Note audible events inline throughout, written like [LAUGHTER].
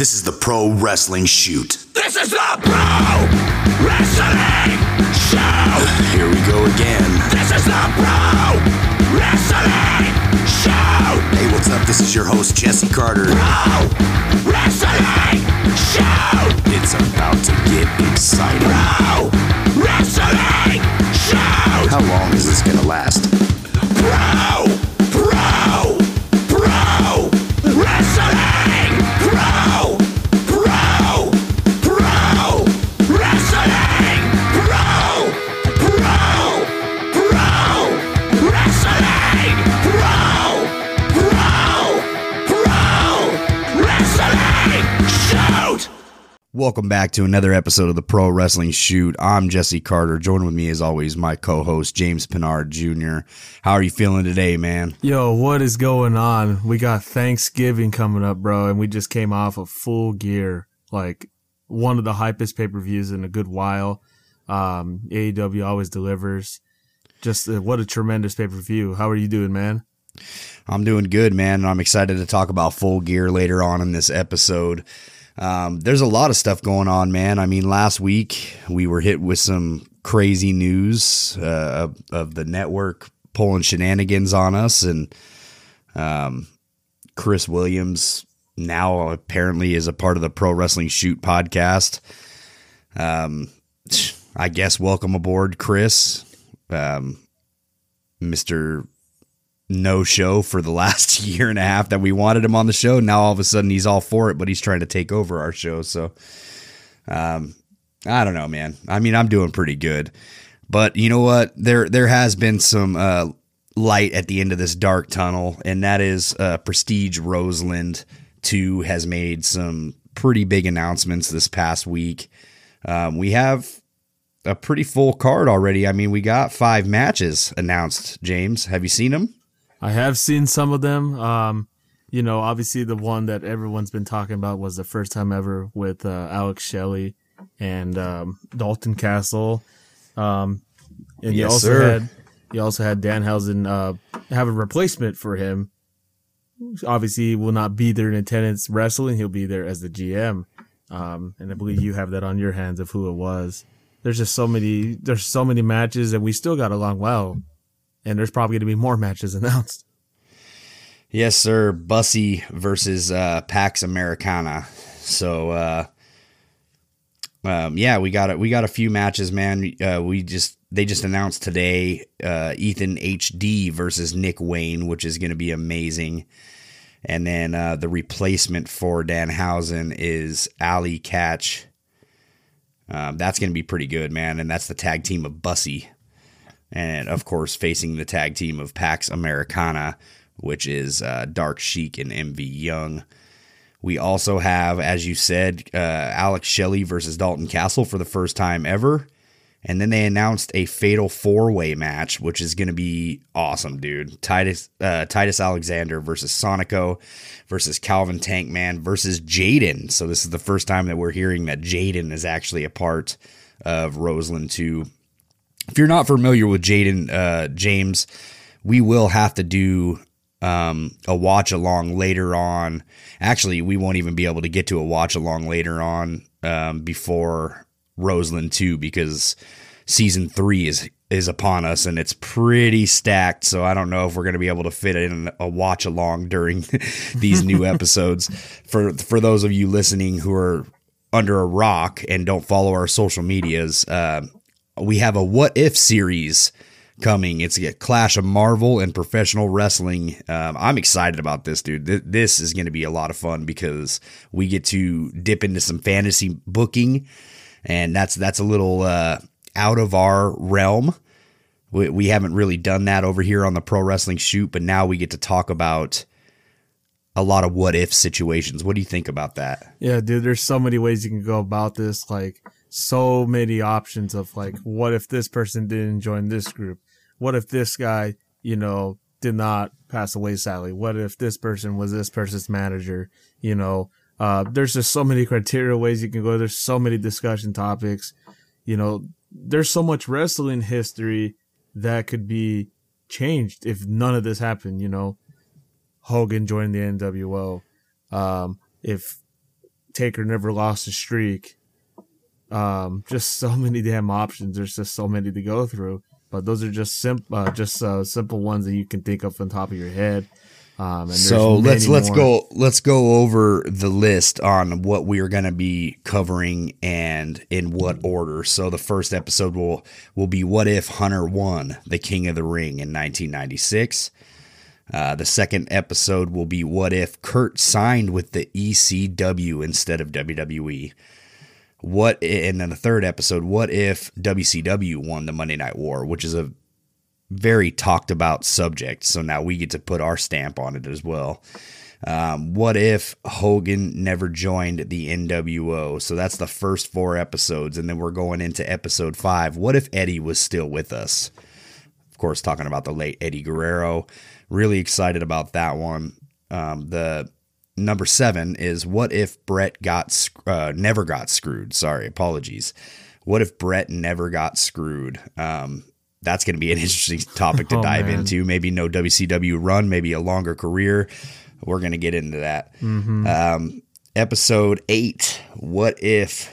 This is the Pro Wrestling Shoot. This is the Pro Wrestling Show. [SIGHS] Here we go again. This is the Pro Wrestling Show. Hey, what's up? This is your host, Jesse Carter. Pro Wrestling Show. It's about to get exciting. Pro Wrestling Show. How long is this gonna last? Welcome back to another episode of the Pro Wrestling Shoot. I'm Jesse Carter. Joining with me, as always, my co-host James Pinard Jr. How are you feeling today, man? Yo, what is going on? We got Thanksgiving coming up, bro, and we just came off of full gear, like one of the hypest pay per views in a good while. Um, AEW always delivers. Just uh, what a tremendous pay per view. How are you doing, man? I'm doing good, man. and I'm excited to talk about Full Gear later on in this episode. Um, there's a lot of stuff going on, man. I mean, last week we were hit with some crazy news uh, of, the network pulling shenanigans on us, and um, Chris Williams now apparently is a part of the Pro Wrestling Shoot podcast. Um, I guess welcome aboard, Chris, um, Mister No Show for the [LAUGHS] last year and a half that we wanted him on the show. Now all of a sudden he's all for it, but he's trying to take over our show. So, um, I don't know, man. I mean, I'm doing pretty good, but you know what? There there has been some uh, light at the end of this dark tunnel, and that is uh, Prestige Roseland Two has made some pretty big announcements this past week. Um, we have a pretty full card already. I mean, we got five matches announced. James, have you seen them? I have seen some of them. Um, you know, obviously the one that everyone's been talking about was the first time ever with uh, Alex Shelley and um, Dalton Castle. Um, and you Yes, also sir. had you also had Danhausen uh, have a replacement for him. Obviously, he will not be there in attendance wrestling. He'll be there as the GM. Um, and I believe you have that on your hands of who it was. There's just so many. There's so many matches, and we still got along long while. And there's probably going to be more matches [LAUGHS] announced. Yes, sir. Bussy versus uh, Pax Americana. So, uh, um, yeah, we got it. We got a few matches, man. Uh, we just they just announced today uh, Ethan HD versus Nick Wayne, which is going to be amazing. And then uh, the replacement for Danhausen is Allie Katch. Um, that's going to be pretty good, man. And that's the tag team of Bussy. And of course, facing the tag team of Pax Americana, which is uh, Dark Sheik and MV Young. We also have, as you said, uh, Alex Shelley versus Dalton Castle for the first time ever. And then they announced a fatal four way match, which is going to be awesome, dude. Titus uh, Titus Alexander versus Sonico versus Calvin Tankman versus Jaden. So this is the first time that we're hearing that Jaden is actually a part of Roseland 2. If you're not familiar with Jaden uh, James, we will have to do um, a watch along later on. Actually, we won't even be able to get to a watch along later on um, before Roseland 2 because season 3 is is upon us and it's pretty stacked so I don't know if we're going to be able to fit in a watch along during [LAUGHS] these new [LAUGHS] episodes for for those of you listening who are under a rock and don't follow our social medias uh, we have a what if series coming. It's a clash of Marvel and professional wrestling. Um, I'm excited about this, dude. Th- this is going to be a lot of fun because we get to dip into some fantasy booking, and that's that's a little uh, out of our realm. We, we haven't really done that over here on the pro wrestling shoot, but now we get to talk about a lot of what if situations. What do you think about that? Yeah, dude, there's so many ways you can go about this. Like, so many options of like, what if this person didn't join this group? What if this guy, you know, did not pass away sadly? What if this person was this person's manager? You know, uh, there's just so many criteria ways you can go. There's so many discussion topics. You know, there's so much wrestling history that could be changed if none of this happened. You know, Hogan joined the NWO. Um, if Taker never lost a streak. Um, just so [LAUGHS] many damn options. There's just so many to go through. But those are just simple, uh, just uh, simple ones that you can think of on top of your head. Um, and So let's let's more. go let's go over the list on what we are going to be covering and in what order. So the first episode will will be what if Hunter won the King of the Ring in 1996. Uh, the second episode will be what if Kurt signed with the ECW instead of WWE. What and then the third episode, what if WCW won the Monday Night War, which is a very talked about subject. So now we get to put our stamp on it as well. Um, what if Hogan never joined the NWO? So that's the first four episodes. And then we're going into episode five. What if Eddie was still with us? Of course, talking about the late Eddie Guerrero. Really excited about that one. Um, the number seven is what if Bret got uh, never got screwed? Sorry, apologies. What if Bret never got screwed? Um, that's going to be an [LAUGHS] interesting topic to Oh, dive man. into. Maybe no WCW run, maybe a longer career. We're going to get into that. Mm-hmm. Um, episode eight. What if?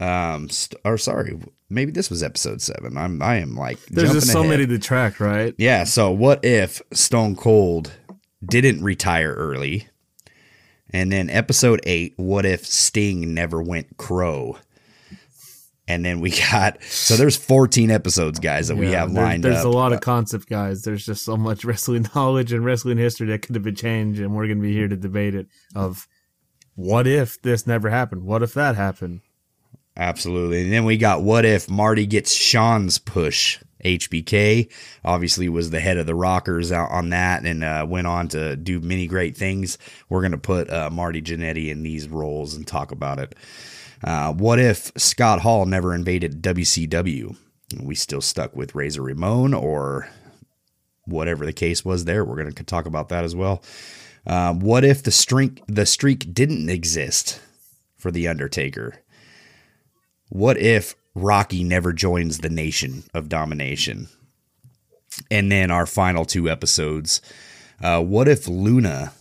Um, st- or sorry, maybe this was episode seven. I'm I am like There's just so ahead. many to track, right? Yeah. So what if Stone Cold didn't retire early? And then episode eight, what if Sting never went crow? And then we [LAUGHS] got so there's 14 episodes, guys, that we have lined there's up. a lot of concept guys. There's just so much [LAUGHS] wrestling knowledge and wrestling history that could have been changed, and we're gonna be here to debate it. Of what if this never happened? What if that happened? Absolutely. And then we got what if Marty gets Shawn's push? HBK obviously was the head of the Rockers out on that and uh, went on to do many great things. We're going to put uh, Marty Jannetty in these roles and talk about it. Uh, what if Scott Hall never invaded WCW? We still stuck with Razor Ramon or whatever the case was there. We're going to talk about that as well. Um, what if the streak the streak didn't exist for the Undertaker? What if Rocky never joins the Nation of Domination? And then our final two episodes. Uh, what if Luna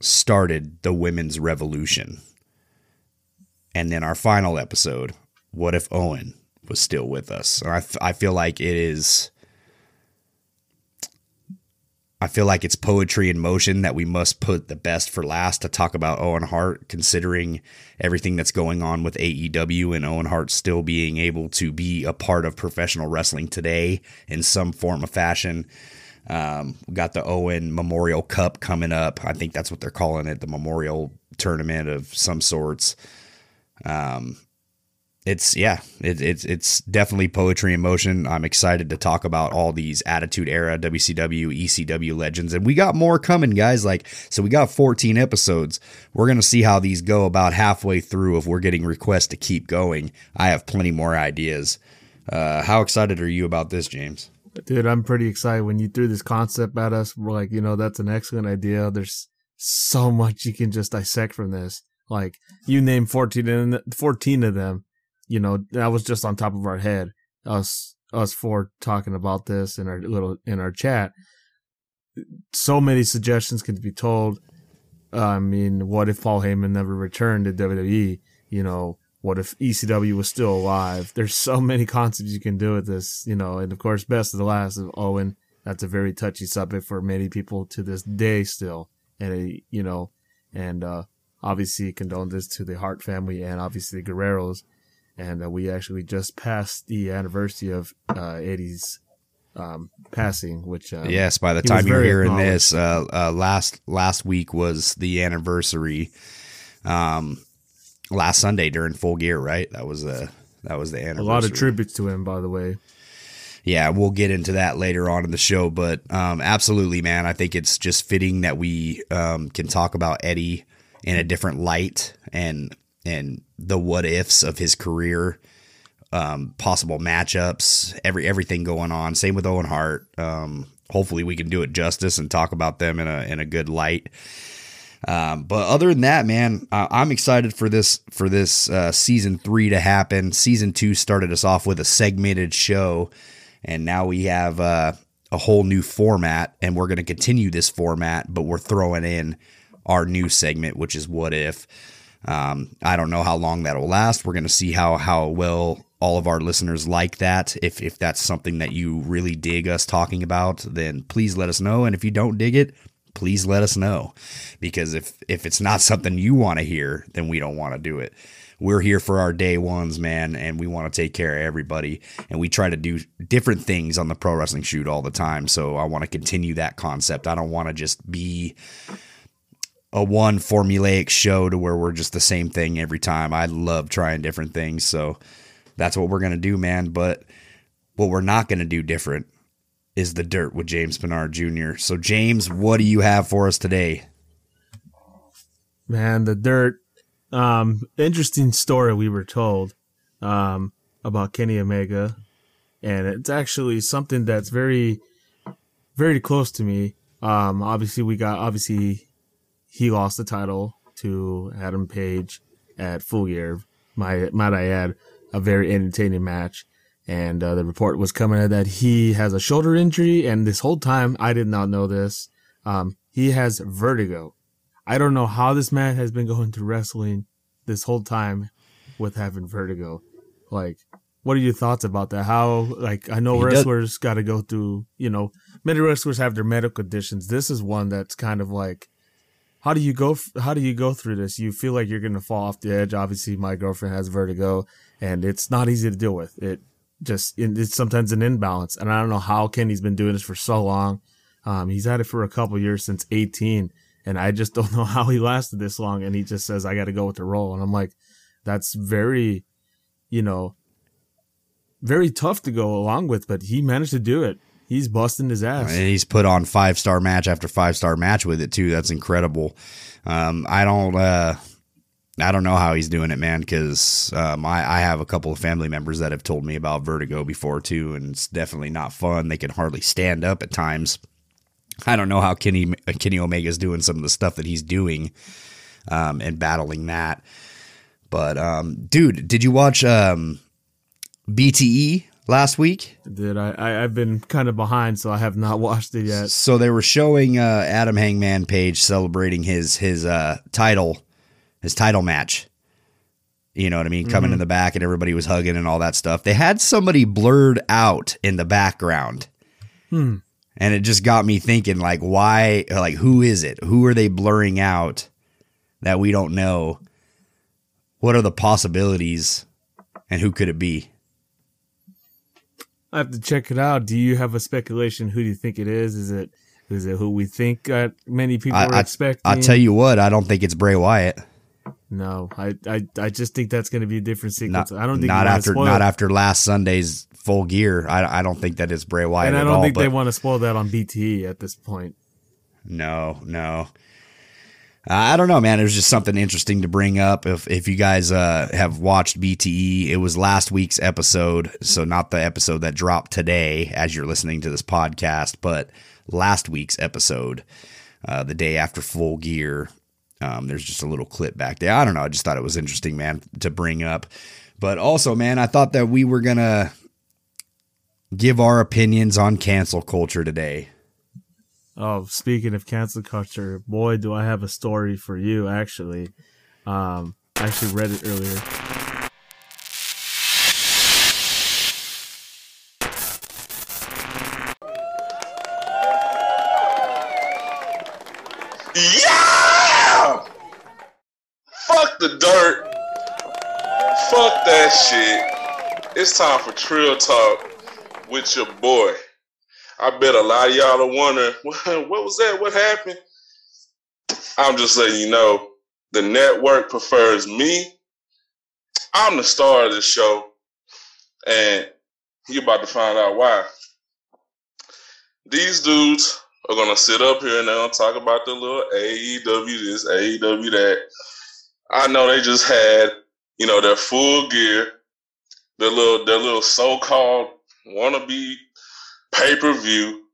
started the women's revolution? And then our final episode. What if Owen was still with us? And I, f- I feel like it is. I feel like it's poetry in motion that we must put the best for last to talk about Owen Hart, considering everything that's going on with AEW and Owen Hart still being able to be a part of professional wrestling today in some form of fashion. Um, we got the Owen Memorial Cup coming up. I think that's what they're calling it, the Memorial Tournament of some sorts. Um, it's yeah, it, it's it's definitely poetry in motion. I'm excited to talk about all these Attitude Era, WCW, ECW legends, and we got more coming, guys. Like so, we got 14 episodes. We're gonna see how these go. About halfway through, if we're getting requests to keep going, I have plenty more ideas. Uh, how excited are you about this, James? Dude, I'm pretty excited when you threw this concept at us. We're like, you know, that's an excellent idea. There's so much you can just dissect from this. Like you name 14 and 14 of them, you know, that was just on top of our head. Us, us four talking about this in our little, in our chat. So many suggestions can be told. I mean, what if Paul Heyman never returned to WWE? You know, what if ECW was still alive? There's so many concepts you can do with this, you know, and of course, best of the last of Owen. That's a very touchy subject for many people to this day still. And, uh, you know, and, uh, obviously condolences to the Hart family and obviously the Guerreros. And uh, we actually just passed the anniversary of uh, Eddie's um, passing, which um, yes, by the time you're hearing this, uh, uh, last last week was the anniversary. Um, last Sunday during Full Gear, right? That was the that was the anniversary. a lot of tributes to him, by the way. yeah, we'll get into that later on in the show. But um, absolutely, man, I think it's just fitting that we um, can talk about Eddie in a different light and and the what ifs of his career, um, possible matchups, every everything going on. Same with Owen Hart. Um, hopefully, we can do it justice and talk about them in a in a good light. Um, but other than that, man, I'm excited for this for this uh, season three to happen. Season two started us off with a segmented show, and now we have uh, a whole new format, and we're going to continue this format, but we're throwing in our new segment, which is what if. Um, I don't know how long that will last. We're gonna see how how well all of our listeners like that. If if that's something that you really dig us talking about, then please let us know. And if you don't dig it, please let us know. Because if if it's not [LAUGHS] something you want to hear, then we don't want to do it. We're here for our day ones, man, and we want to take care of everybody. And we try to do different things on the pro wrestling shoot all the time. So I want to continue that concept. I don't want to just be a one formulaic show to where we're just the same thing every time. I love trying different things. So that's what we're going to do, man. But what we're not going to do different is the dirt with James Pinard Jr. So, James, what do you have for us today? Man, the dirt. Um, interesting story we were told um, about Kenny Omega, and it's actually something that's very, very close to me. Um, obviously, we got obviously he lost the title to Adam Page at Full Gear. My might I add, a very entertaining match. And uh, the report was coming out that he has a shoulder injury, and this whole time I did not know this. Um, he has vertigo. I don't know how this man has been going to wrestling this whole time with having vertigo. Like, what are your thoughts about that? How, like, I know He wrestlers got to go through, you know, many wrestlers have their medical conditions. This is one that's kind of like, how do you go? How do you go through this? You feel like you're gonna fall off the edge. Obviously, my girlfriend has vertigo, and it's not easy to deal with. It just it's sometimes an imbalance, and I don't know how Kenny's been doing this for so long. Um, he's had it for a couple years since 18, and I just [LAUGHS] don't know how he lasted this long. And he just says, "I got to go with the role," and I'm like, that's very, you know, very tough to go along with, but he managed to do it. He's busting his ass. And he's put on five star match after five star match with it too. That's incredible. Um, I don't, uh, I don't know how he's doing it, man. Because um, I, I have a couple of family members that have told me about vertigo before too, and it's definitely not fun. They can hardly stand up at times. I don't know how Kenny Kenny Omega's doing some of the stuff that he's doing, um, and battling that. But um, dude, did you watch um, BTE last week? Did I, I? I've been kind of behind, so I have not [LAUGHS] watched it yet. So they were showing uh, Adam Hangman Page celebrating his his uh, title his title match. You know what I mean? Coming in the back and everybody was hugging and all that stuff. They had somebody blurred out in the background. Hmm. And it just got me thinking like why like who is it? Who are they blurring out that we don't know? What are the possibilities and who could it be? I have to check it out. Do you have a speculation? Who do you think it is? Is it is it who we think uh, many people I, are I, expecting? I'll tell you what, I don't think it's Bray Wyatt. No, I I, I just think that's going to be a different Not, sequence. I don't think not after not after last Sunday's full gear. I, I don't think that it's Bray Wyatt and I don't all. think they want to spoil that on BTE at this point. no, no. I don't know, man. It was just something interesting to bring up. If if you guys uh, have watched BTE, it was last week's episode, so not the episode that dropped today as you're listening to this podcast, but last week's episode, uh, the day after Full Gear. Um, there's just a little clip back there. I don't know. I just thought it was interesting, man, to bring up. But also, man, I thought that we were gonna give our opinions on cancel culture today. Oh, speaking of cancel culture, boy, do I have a story for you. Actually, um, I actually read it earlier. Yeah! Fuck the dirt. Fuck that shit. It's time for Trill Talk with your boy. I bet a lot of y'all are wondering, [LAUGHS] what was that? What happened? I'm just letting you know, the network prefers me. I'm the star of this show, and you're about to find out why. These dudes are gonna sit up here and they're gonna talk about the little AEW this, AEW that. I know they just had, you know, their full gear, their little their little so-called wannabe pay-per-view.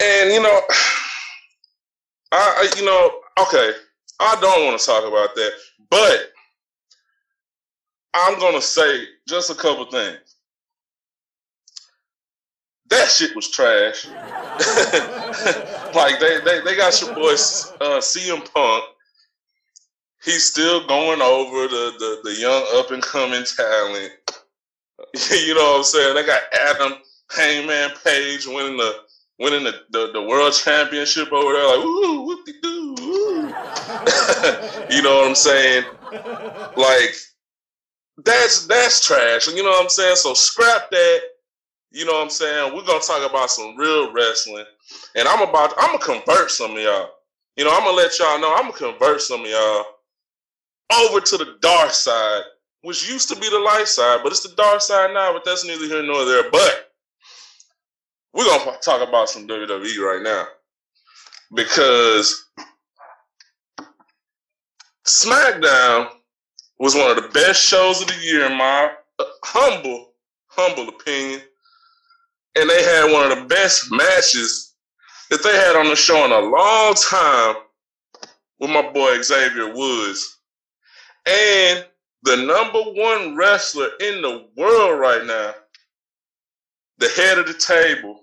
And you know, [SIGHS] I, I you know, okay, I don't want to talk about that, but I'm gonna say just a couple things. That shit was trash. [LAUGHS] like they, they they got your boy uh, CM Punk. he's still going over the the, the young up and coming talent. [LAUGHS] you know what I'm saying? They got Adam Hangman Page winning the winning the, the, the world championship over there, like woo, whoop de doo, [LAUGHS] you know what I'm saying? Like that's that's trash. You know what I'm saying? So scrap that. You know what I'm saying? We're gonna talk about some real wrestling. And I'm about I'm gonna convert some of y'all. You know, I'm gonna let y'all know I'm gonna convert some of y'all over to the dark side, which used to be the light side, but it's the dark side now, but that's neither here nor there. But we're gonna talk about some WWE right now. Because SmackDown was one of the best shows of the year in my uh, humble, humble opinion. And they had one of the best matches that they had on the show in a long time with my boy Xavier Woods. And the number one wrestler in the world right now, the head of the table.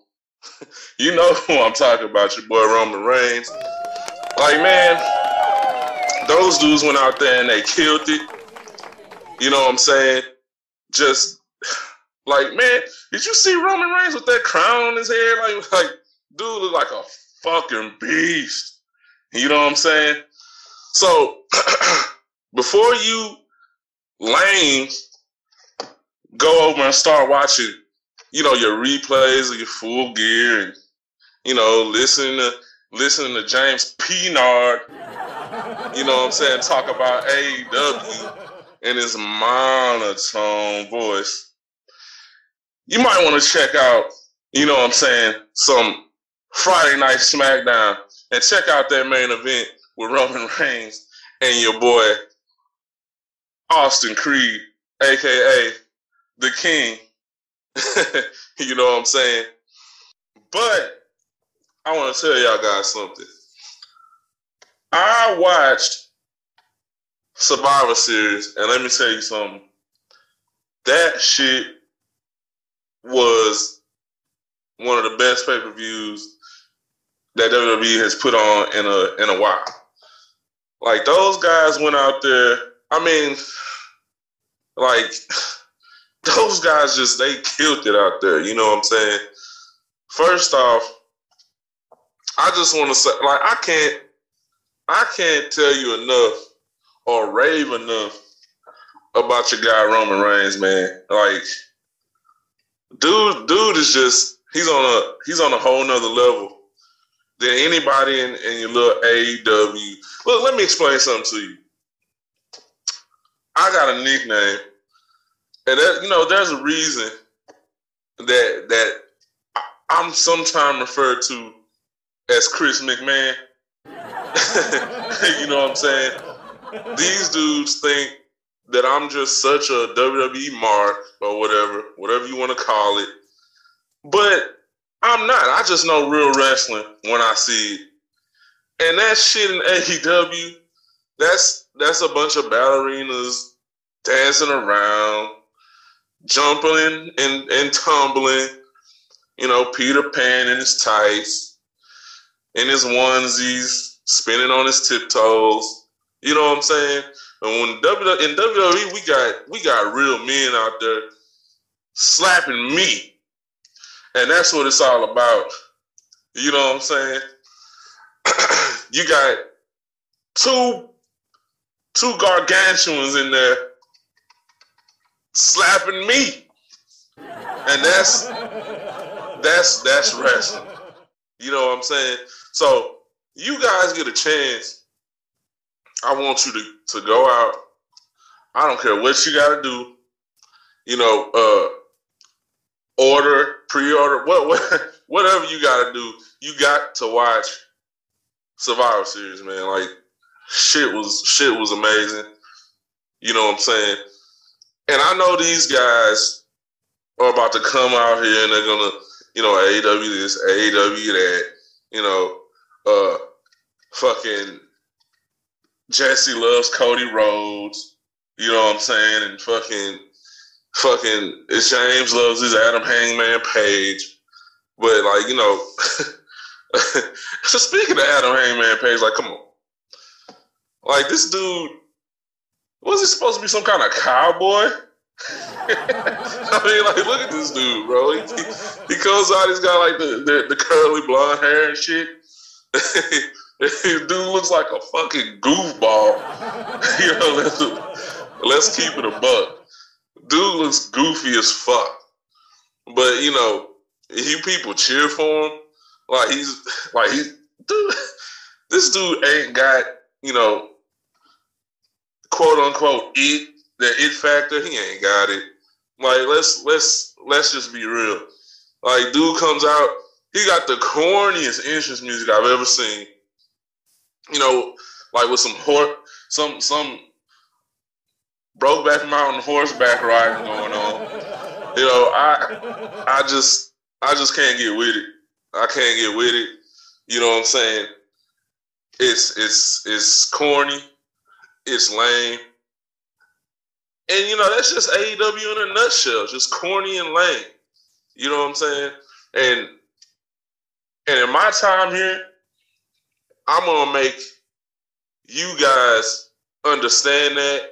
[LAUGHS] you know who I'm talking about, your boy Roman Reigns. Like, man, those dudes went out there and they killed it. You know what I'm saying? Just [SIGHS] like, man, did you see Roman Reigns with that crown on his head? Like, [LAUGHS] like, dude look like a fucking beast. You know what I'm saying? So [CLEARS THROAT] before you lame go over and start watching, you know, your replays of your full gear and, you know, listening to listening to James Pinard, you know what I'm saying, talk about AEW in his monotone voice. You might want to check out, you know what I'm saying, some Friday Night SmackDown and check out that main event with Roman Reigns and your boy Austin Creed, aka the King. [LAUGHS] you know what I'm saying? But I want to tell y'all guys something. I watched Survivor Series, and let me tell you something. That shit was one of the best pay per views that WWE has put on in a in a while. Like those guys went out there. I mean, like those guys just they killed it out there. You know what I'm saying? First off, I just want to say, like, I can't, I can't tell you enough or rave enough about your guy Roman Reigns, man. Like, dude, dude is just he's on a he's on a whole nother level than anybody in, in your little AEW. Look, let me explain something to you. I got a nickname, and that, you know, there's a reason that that I'm sometimes referred to as Chris McMahon. [LAUGHS] you know what I'm saying? These dudes think that I'm just such a WWE mark or whatever, whatever you want to call it. But I'm not. I just know real wrestling when I see it. And that shit in AEW, that's that's a bunch of ballerinas dancing around, jumping and, and tumbling. You know, Peter Pan in his tights, in his onesies, spinning on his tiptoes. You know what I'm saying? And when WWE, in WWE, we got we got real men out there slapping me, and that's what it's all about. You know what I'm saying? [CLEARS THROAT] you got two two gargantuans in there slapping me, and that's that's that's wrestling. You know what I'm saying? So you guys get a chance. I want you to to go out. I don't care what you got to do. You know, uh, order, pre-order, what, what [LAUGHS] whatever you got to do. You got to watch Survivor Series, man. Like shit was shit was amazing. You know what I'm saying? And I know these guys are about to come out here and they're gonna, you know, AEW this, AEW that, you know, uh fucking Jesse loves Cody Rhodes, you know what I'm saying, and fucking fucking James loves his Adam Hangman Page. But like, you know, [LAUGHS] so speaking of Adam Hangman Page, like, come on. Like this dude, Was he supposed to be some kind of cowboy? [LAUGHS] I mean, like, look at this dude, bro. He, he, he comes out, he's got like the, the, the curly blonde hair and shit. [LAUGHS] dude looks like a fucking goofball. [LAUGHS] you know, let's, let's keep it a buck. Dude looks goofy as fuck. But you know, you people cheer for him. Like he's like he's dude. This dude ain't got, you know, quote unquote it the it factor, he ain't got it. Like let's let's let's just be real. Like dude comes out, he got the corniest entrance music I've ever seen. You know, like with some horse, some some Brokeback Mountain horseback riding going on. You know, I I just I just can't get with it. I can't get with it. You know what I'm saying? It's it's it's corny. It's lame. And you know, that's just AEW in a nutshell, just corny and lame. You know what I'm saying? And and in my time here, I'm gonna make you guys understand that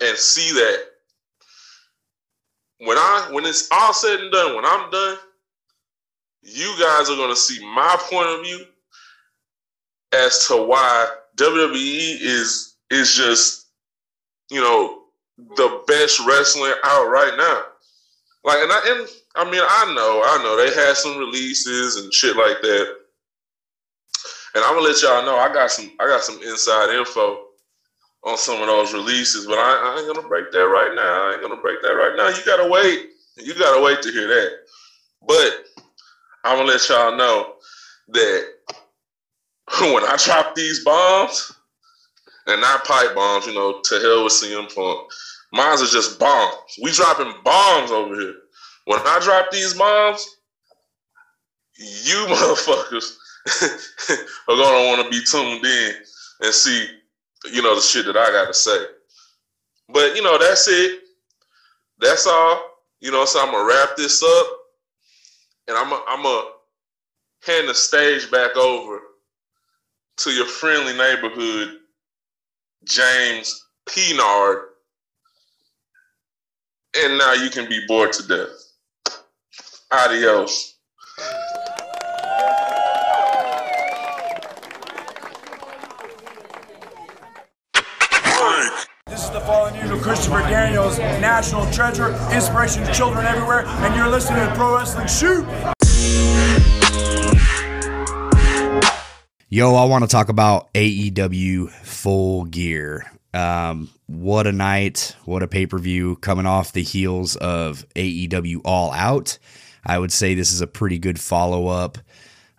and see that. When I when it's all said and done, when I'm done, you guys are gonna see my point of view as to why WWE is is just, you know, the best wrestling out right now. Like, and I, and I mean, I know, I know they had some releases and shit like that. And I'm gonna let y'all know I got some, I got some inside info on some of those releases, but I, I ain't gonna break that right now. I ain't gonna break that right now. You gotta wait. You gotta wait to hear that. But I'm gonna let y'all know that [LAUGHS] when I drop these bombs, and not pipe bombs, you know, to hell with CM Punk. Mines are just bombs. We dropping bombs over here. When I drop these bombs, you [LAUGHS] motherfuckers [LAUGHS] are gonna want to be tuned in and see, you know, the shit that I gotta say. But you know, that's it. That's all. You know, so I'm gonna wrap this up, and I'm gonna I'm gonna hand the stage back over to your friendly neighborhood James Pinard, and now you can be bored to death. Adios. This is the fallen angel Christopher Daniels, national treasure, inspiration to children everywhere, and you're listening to Pro Wrestling Shoot. Yo, I want to talk about AEW Full Gear. Um, what a night! What a pay per view coming off the heels of AEW All Out. I would say this is a pretty good follow up.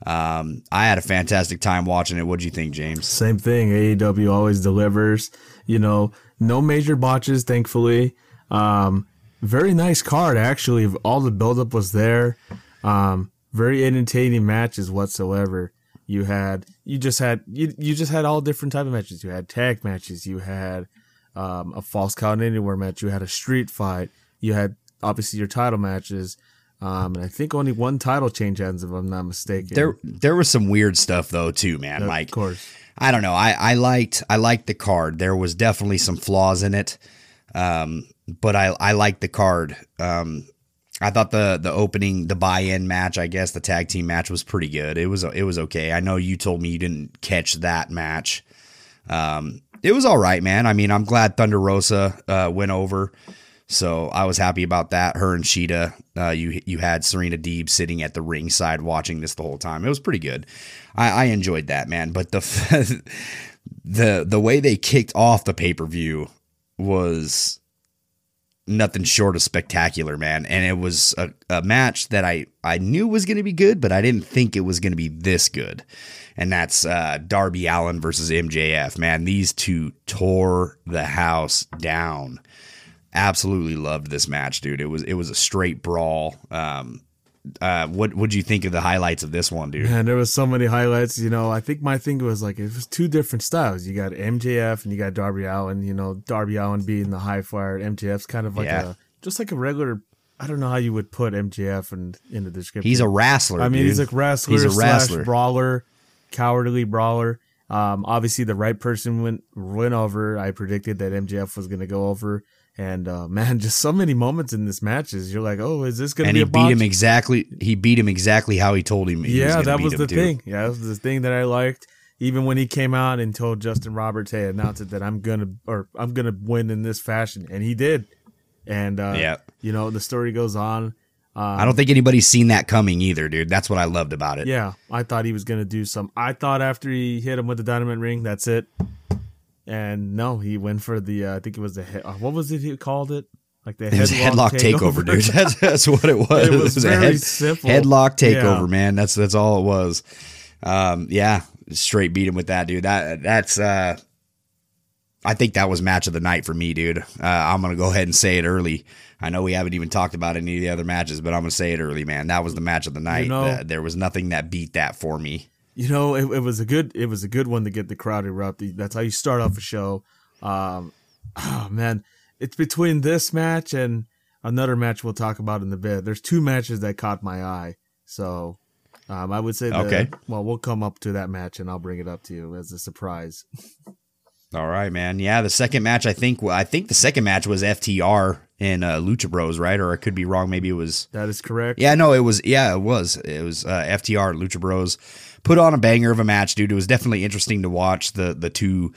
Um, I had a fantastic time watching it. What do you think, James? Same thing. AEW always delivers. You know, no major botches, thankfully. Um, very nice card, actually. All the buildup was there. Um, very entertaining matches whatsoever. You had you just had you you just had all different type of matches. You had tag matches. You had um, a false count anywhere match. You had a street fight. You had obviously your title matches. Um, and I think only one title change ends, if I'm not mistaken. There there was some weird stuff though too, man. Of like course. I don't know. I, I liked I liked the card. There was definitely some flaws in it. Um, but I I liked the card. Um, I thought the the opening the buy-in match, I guess the tag team match was pretty good. It was it was okay. I know you told me you didn't catch that match. Um, it was all right, man. I mean, I'm glad Thunder Rosa uh, went over, so I was happy about that. Her and Shida, uh, you you had Serena Deeb sitting at the ringside watching this the whole time. It was pretty good. I, I enjoyed that, man. But the [LAUGHS] the the way they kicked off the pay per view was nothing short of spectacular, man. And it was a, a match that I, I knew was going to be good, but I didn't think it was going to be this good. And that's uh, Darby Allin versus MJF. Man, these two tore the house down. Absolutely loved this match, dude. It was it was a straight brawl. Um, uh, what would you think of the highlights of this one, dude? And there was so many highlights. You know, I think my thing was like it was two different styles. You got MJF and you got Darby Allin. You know, Darby Allin being the high flyer, MJF's kind of like Yeah. a just like a regular. I don't know how you would put MJF in in the description. He's a wrestler. I mean, dude. he's a wrestler, He's a slash wrestler. brawler, cowardly brawler. Um, obviously, the right person went went over. I predicted that MJF was going to go over, and uh, [LAUGHS] man, just so many moments in this matches. You're like, oh, is this going to And be he a beat him exactly. He beat him exactly how he told him. He yeah, was that beat was the too. thing. Yeah, that was the thing that I liked. Even when he came out and told Justin Roberts, "Hey, announce it that I'm gonna or I'm gonna win in this fashion," and he did. And uh, Yeah. you know the story goes on. Um, I don't think anybody's seen that coming either, dude. That's what I loved about it. Yeah, I thought he was gonna do some. I thought after he hit him with the dynamite ring, that's it. And no, he went for the. Uh, I think it was the head. Uh, what was it he called it? Like the It was a headlock takeover, dude. [LAUGHS] [LAUGHS] That's, that's what it was. It was a very head- simple. headlock takeover, Yeah. man. That's that's all it was. Um, yeah, straight beat him with that, dude. That that's. uh I think that was match of the night for me, dude. Uh, I'm gonna go ahead and say it early. I know we haven't even talked about any of the other matches, but I'm gonna say it early, man. That was the match of the night. know- Uh, there was nothing that beat that for me. You know, it, it was a good. It was a good one to get the crowd erupted. That's how you start off a show. Um, [CLEARS THROAT] oh man, it's between this match and another match we'll talk about in the bit. There's two matches that caught my eye. So, um, I would say that, Okay. Well, we'll come up to that match and I'll bring it up to you as a surprise. [LAUGHS] All right, man. Yeah, the second match, I think, I think the second match was FTR and uh, Lucha Bros, right? Or I could be wrong. Maybe it was. That is correct. Yeah, no, it was. Yeah, it was. It was uh, FTR Lucha Bros. Put on a banger of a match, dude. It was definitely interesting to watch the the two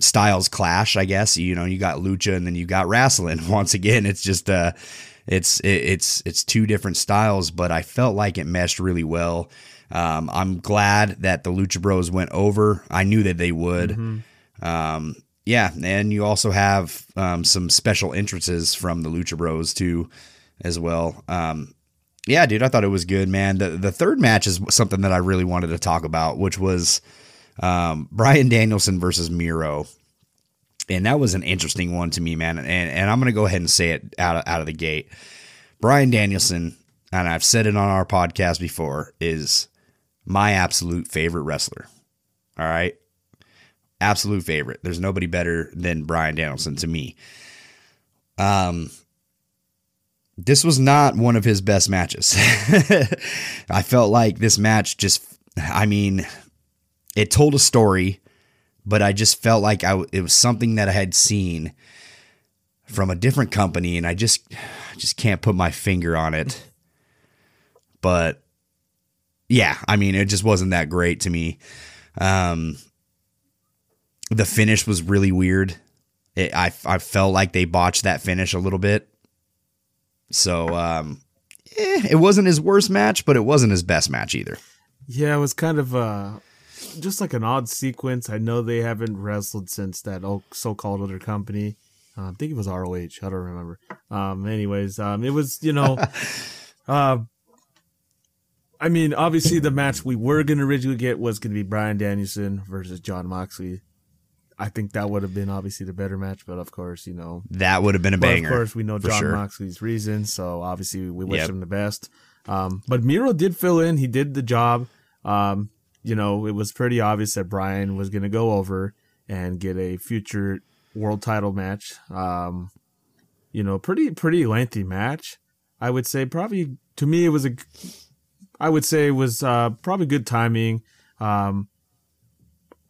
styles clash. I guess you know you got lucha and then you got wrestling. [LAUGHS] Once again, it's just uh, it's it, it's it's two different styles, but I felt like it meshed really well. Um, I'm glad that the Lucha Bros went over. I knew that they would. Um, yeah, and you also have um, some special entrances from the Lucha Bros too, as well. Um, yeah, dude, I thought it was good, man. The the third match is something that I really wanted to talk about, which was um, Bryan Danielson versus Miro. And that was an interesting one to me, man. And and I'm gonna go ahead and say it out of, out of the gate. Bryan Danielson, and I've said it on our podcast before, is my absolute favorite wrestler. All right. Absolute favorite. There's nobody better than Bryan Danielson to me. Um this was not one of his best matches. [LAUGHS] I felt like this match just I mean, it told a story, but I just felt like I it was something that I had seen from a different company and I just just can't put my finger on it. But yeah, I mean, it just wasn't that great to me. Um, the finish was really weird. It, I I felt like they botched that finish a little bit. So um, eh, it wasn't his worst match, but it wasn't his best match either. Yeah, it was kind of uh just like an odd sequence. I know they haven't wrestled since that so-called other company. Uh, I think it was ROH. I don't remember. Um, anyways, um, it was you know, [LAUGHS] uh, I mean, obviously the match we were gonna originally get was gonna be Bryan Danielson versus Jon Moxley. I think that would have been obviously the better match, but of course, you know, That would have been a banger. of course, we know Jon sure. Moxley's reasons, so obviously we wish Yep. him the best. Um, but Miro did fill in; he did the job. Um, you know, it was pretty obvious that Brian was going to go over and get a future world title match. Um, you know, pretty pretty lengthy match. I would say probably to me it was a. I would say it was uh, probably good timing. Um,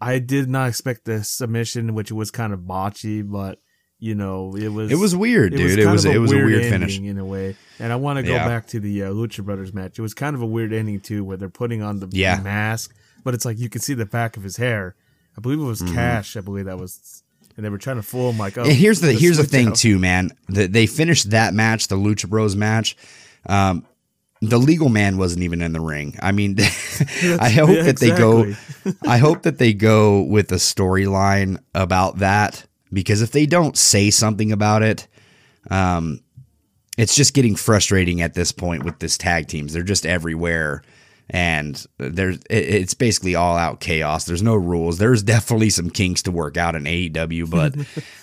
I did not expect the submission, which was kind of botchy, but you know, it was It was weird, dude. It kind was, it was a weird finish. in a way. And I want to go Yeah. back to the uh, Lucha Brothers match. It was kind of a weird ending too, where they're putting on the Yeah. mask, but it's like you can see the back of his hair. I believe it was Cash. I believe that was, and they were trying to fool him like, oh. And here's the here's the thing out. too, man. The, they finished that match, the Lucha Bros match. Um, the legal man wasn't even in the ring. I mean, [LAUGHS] I hope yeah, that they go. I hope that they go with a storyline about that because if they don't say something about it, um, it's just getting frustrating at this point with this tag teams. They're just everywhere, and there's it's basically all out chaos. There's no rules. There's definitely some kinks to work out in AEW, but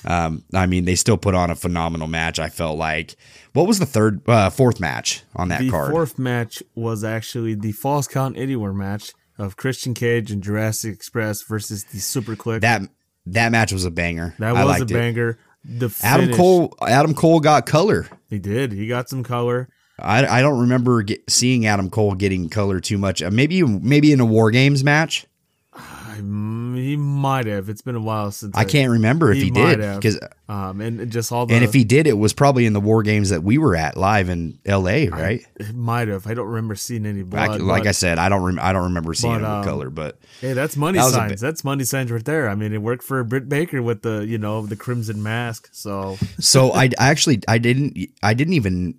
[LAUGHS] um, I mean, they still put on a phenomenal match. I felt like. What was the third, uh, fourth match on that The card? fourth match was actually the Falls Count Anywhere match of Christian Cage and Jurassic Express versus the Super Kliq. that that match was a banger. that was a liked it. banger. The Adam Cole. Adam Cole got color. he did. He got some color. I, I don't remember get, seeing Adam Cole getting color too much. Uh, maybe maybe in a War Games match. I, he might have. It's been a while since I can't remember if he he, did because Um, and just all the and if he did, it was probably in the war games that we were at live in L.A. Right? it might have. I don't remember seeing any blood. like, like but- I said, I don't rem- I don't remember seeing but, him um, with color, but Hey, that's money That signs. bit- That's money signs right there. I mean, it worked for Britt Baker with the you know the crimson mask. So so I, I actually I didn't I didn't even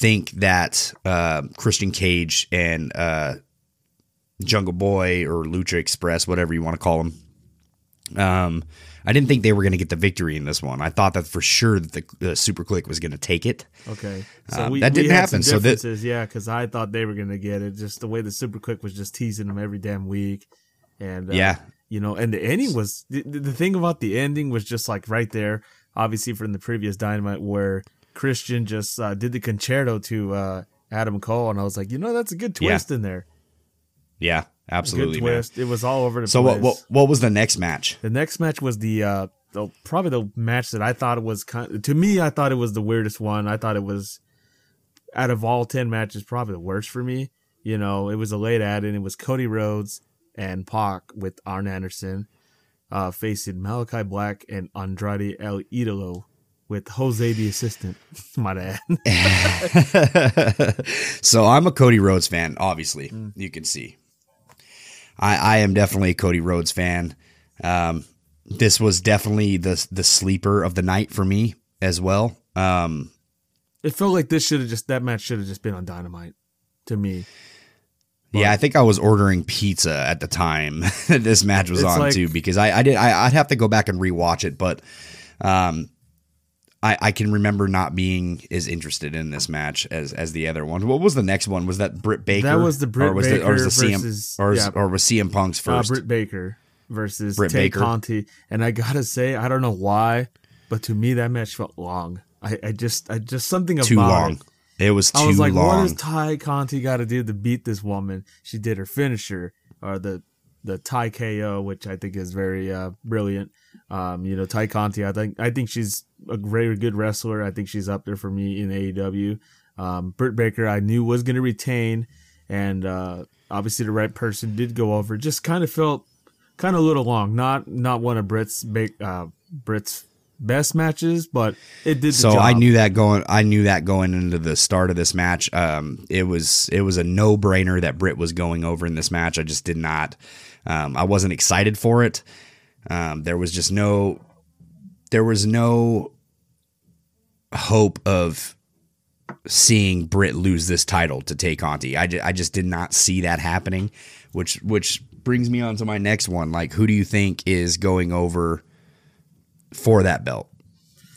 think that uh, Christian Cage and uh, Jungle Boy or Lucha Express, whatever you want to call them, um, I didn't think they were going to get the victory in this one. I thought that for sure that the, the Super Kliq was going to take it. okay, so Um, we, that didn't had happen, so that- yeah, because I thought they were gonna get it. Just the way the Super Kliq was just teasing them every damn week, and uh, Yeah. you know, and the ending was the, the thing about the ending was just like right there, obviously from the previous Dynamite where Christian just uh, did the concerto to uh, Adam Cole, and I was like, you know, that's a good Yeah. twist in there. Yeah, absolutely, twist. It was all over the So place. what, what what was the next match? The next match was the uh the, probably the match that I thought was kind to me I thought it was the weirdest one. I thought it was out of all 10 matches probably the worst for me. You know, it was a late add and It was Cody Rhodes and Pac with Arn Anderson uh facing Malakai Black and Andrade El Idolo with Jose the assistant. [LAUGHS] Might add. [LAUGHS] so I'm a Cody Rhodes fan, obviously. Mm. You can see. I, I am definitely a Cody Rhodes fan. Um, this was definitely the the sleeper of the night for me as well. Um, it felt like this should have just that match should have just been on Dynamite to me. yeah, I think I was ordering pizza at the time [LAUGHS] this match was on like- too because I, I did I, I'd have to go back and rewatch it, but um, I, I can remember not being as interested in this match as as the other one. What was the next one? Was that Britt Baker? That was the Britt or was the, or was the Baker CM versus- or, was, yeah. or was CM Punk's Uh, first? Britt Baker versus Britt Tay Baker. Conti, and I gotta say, I don't know why, but to me that match felt long. I, I just, I just something about too long. it. It was too I was like, what long. does Ty Conti got to do to beat this woman? She did her finisher or the the Ty KO, which I think is very uh, brilliant. Um, you know, Ty Conti, I think I think she's a very good wrestler. I think she's up there for me in AEW. Um, Britt Baker, I knew was going to retain, and uh, obviously the right person did go over. Just kind of felt kind of a little long. Not not one of Britt's big uh, Britt's best matches, but it did. The so. I knew that going. I knew that going into the start of this match. Um, it was it was a no brainer that Britt was going over in this match. I just did not. Um, I wasn't excited for it. Um, there was just no. There was no hope of seeing Britt lose this title to Tay Conti. I, ju- I just did not see that happening, which which brings me on to my next one. Like, who do you think is going over for that belt?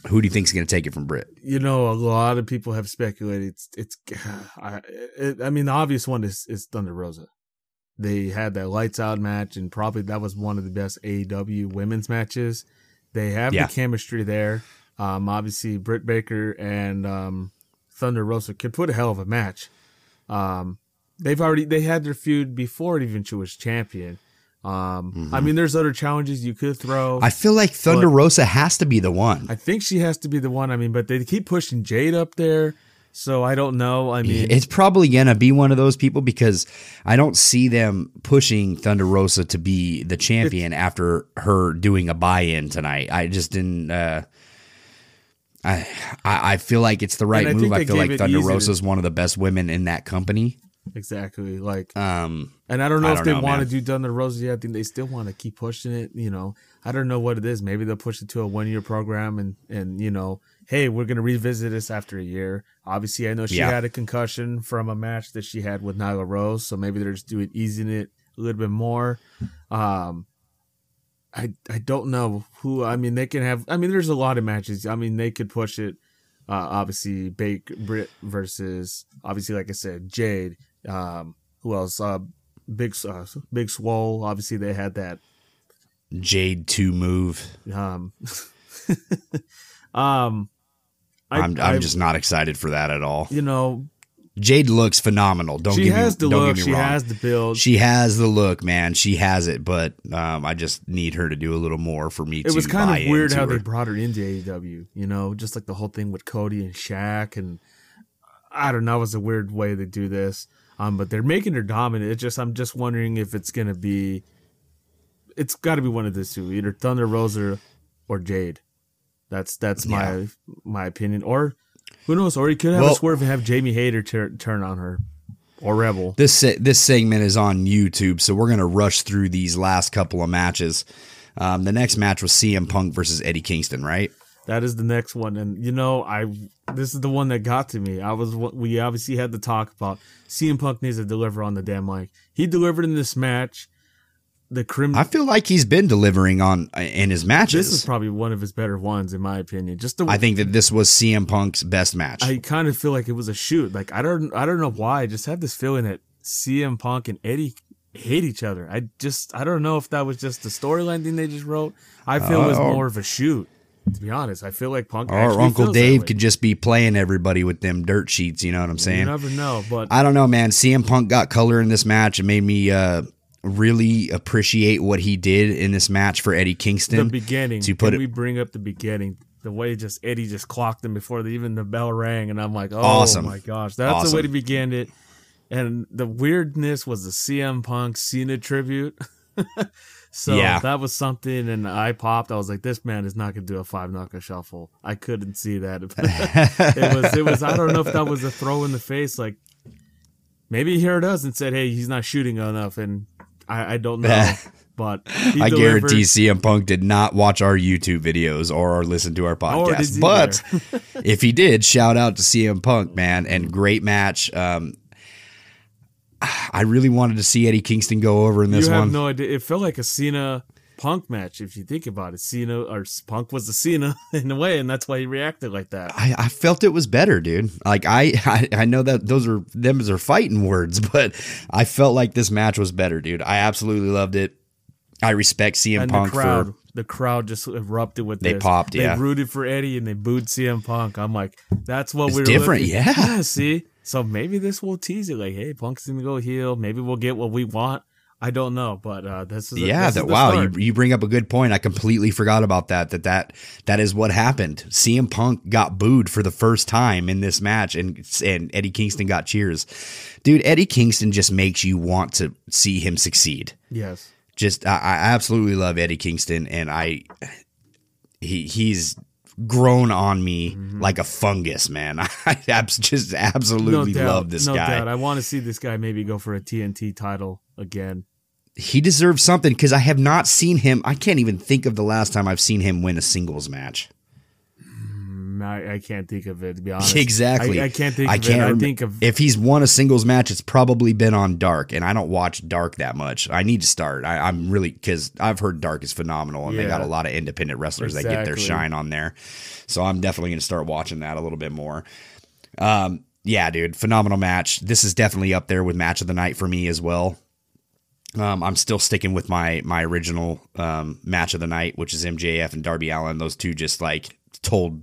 Who do you think is going to take it from Britt? you know, a lot of people have speculated. It's, it's [SIGHS] I, it, I mean, the obvious one is, is Thunder Rosa. They had that lights out match, and probably that was one of the best AEW women's matches. They have Yeah. the chemistry there. Um, obviously, Britt Baker and um, Thunder Rosa could put a hell of a match. Um, they've already they had their feud before it even she was champion. Um, I mean, there's other challenges you could throw. I feel like Thunder Rosa has to be the one. I think she has to be the one. I mean, but they keep pushing Jade up there, so I don't know. I mean, It's probably gonna be one of those people because I don't see them pushing Thunder Rosa to be the champion after her doing a buy-in tonight. I just didn't. Uh, I I feel like it's the right I move. I feel like Thunder Rosa is one of the best women in that company. exactly. Like, Um, and I don't know I if don't they know, want to do Thunder Rosa yet. I think they still want to keep pushing it. You know, I don't know what it is. Maybe they'll push it to a one year program, and and you know, hey, we're gonna revisit this after a year. Obviously, I know she Yeah. had a concussion from a match that she had with Nyla Rose, so maybe they're just doing easing it a little bit more. Um, I I don't know who. I mean, they can have. I mean, there's a lot of matches. I mean, they could push it. Uh, obviously, Bake Brit versus obviously, like I said, Jade. Um, who else? Uh, Big uh, Big Swole. Obviously, they had that. Jade two move. Um, [LAUGHS] um, I, I'm I- I'm just not excited for that at all. you know Jade looks phenomenal. Don't she has me, the don't look, she wrong. has the build. She has the look, man. She has it, but um, I just need her to do a little more for me it was kind of weird how her. they brought her into AEW. You know, just like the whole thing with Cody and Shaq, and I don't know, it was a weird way to do this. Um, but they're making her dominant. It's just I'm just wondering if it's gonna be it's got to be one of these two, either Thunder Rosa or Jade. That's that's my Yeah. my opinion. Or who knows? Or he could have Well- a swerve and have Jamie Hayter tur- turn on her, or Rebel. This se- this segment is on YouTube, so we're gonna rush through these last couple of matches. Um, the next match was CM Punk versus Eddie Kingston, right? That is the next one, and you know, I this is the one that got to me. I was we obviously had to talk about CM Punk needs to deliver on the damn mic. He delivered in this match. The Crim. I feel like he's been delivering on in his matches. this is probably one of his better ones, in my opinion. Just the I think that this was CM Punk's best match. I kind of feel like it was a shoot. Like I don't I don't know why. I just had this feeling that CM Punk and Eddie hate each other. I just I don't know if that was just the storyline thing they just wrote. I feel it was Uh, or- more of a shoot. To be honest, I feel like Punk or Uncle Dave could just be playing everybody with them dirt sheets. You know what I'm saying? You never know, but I don't know, man. CM Punk got color in this match. It made me uh, really appreciate what he did in this match for Eddie Kingston. the beginning. to put can it- we bring up the beginning? The way just Eddie just clocked him before the, even the bell rang, and I'm like, oh Awesome. my gosh, that's the way Awesome. to begin it. And the weirdness was the CM Punk Cena tribute. [LAUGHS] so Yeah. that was something, and I popped. I was like, this man is not gonna do a five knuckle shuffle. I couldn't see that. [LAUGHS] it was, it was. I don't know if that was a throw in the face. Like maybe he heard us and said, hey, he's not shooting enough, and I, I don't [LAUGHS] know. But I guarantee CM Punk did not watch our YouTube videos or listen to our podcast. But [LAUGHS] if he did, shout out to CM Punk, man, and great match. Um, I really wanted to see Eddie Kingston go over in this you have one. no idea. It felt like a Cena Punk match if you think about it. Cena or Punk was the Cena [LAUGHS] in a way, and that's why he reacted like that. I, I felt it was better, dude. Like I, [LAUGHS] I, I know that those are them as are fighting words, [LAUGHS] but I felt like this match was better, dude. I absolutely loved it. I respect CM and Punk the crowd, for the crowd just erupted with They this. popped, yeah. They rooted for Eddie and they booed CM Punk. I'm like, that's what It's we're different, looking- yeah. See, so maybe this will tease it. Like, hey, Punk's gonna go heel. Maybe we'll get what we want. I don't know, but uh, this is yeah. This That is wow, you, you bring up a good point. I completely forgot about that. That that that is what happened. CM Punk got booed for the first time in this match, and and Eddie Kingston got cheers. Dude, Eddie Kingston just makes you want to see him succeed. yes. just I, I absolutely love Eddie Kingston, and I he he's grown on me like a fungus, man. [LAUGHS] I just absolutely doubt, love this no guy. doubt. I want to see this guy maybe go for a TNT title again. He deserves something because I have not seen him. I can't even think of the last time I've seen him win a singles match. Mm, I, I can't think of it to be [LAUGHS] honest. Exactly. I, I can't think I of can't it. I think of if he's won a singles match, it's probably been on Dark, and I don't watch Dark that much. I need to start. I, I'm really because I've heard Dark is phenomenal, and they got a lot of independent wrestlers that get their shine on there. So I'm definitely going to start watching that a little bit more. Um, yeah, dude, phenomenal match. This is definitely up there with match of the night for me as well. Um, I'm still sticking with my my original um, match of the night, which is MJF and Darby Allin. Those two just like told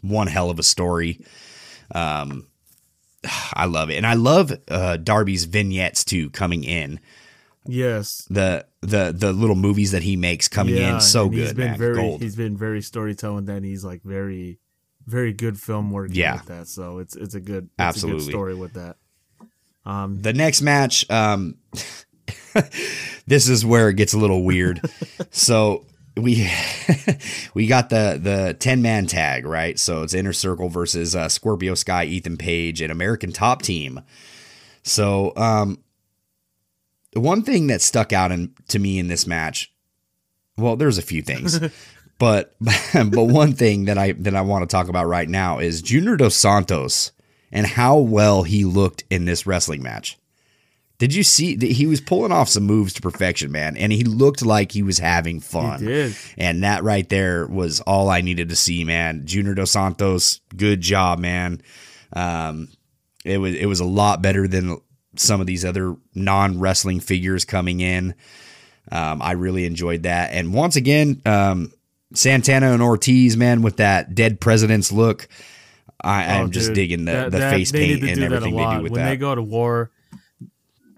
one hell of a story. Um, I love it, and I love uh, Darby's vignettes too coming in yes. the the the little movies that he makes coming in. So good, He's been very Gold. he's been very storytelling. Then he's like very very good film work. Yeah. with that. So it's it's a good it's Absolutely. a good story with that. Um, The next match, um, [LAUGHS] this is where it gets a little weird. so we [LAUGHS] we got the the ten man tag right. So it's Inner Circle versus uh, Scorpio Sky, Ethan Page, and American Top Team. So um, the one thing that stuck out in, to me in this match, well, there's a few things. [LAUGHS] But but one thing that I that I want to talk about right now is Junior Dos Santos and how well he looked in this wrestling match. Did you see that he was pulling off some moves to perfection, man, and he looked like he was having fun. And that right there was all I needed to see, man. Junior Dos Santos, good job, man. Um, it was it was a lot better than some of these other non wrestling figures coming in. Um, I really enjoyed that, and once again, um, Santana and Ortiz, man, with that dead president's look. I, oh, I'm just digging the, that- the that- face paint and do that a everything they do with when that. they go to war.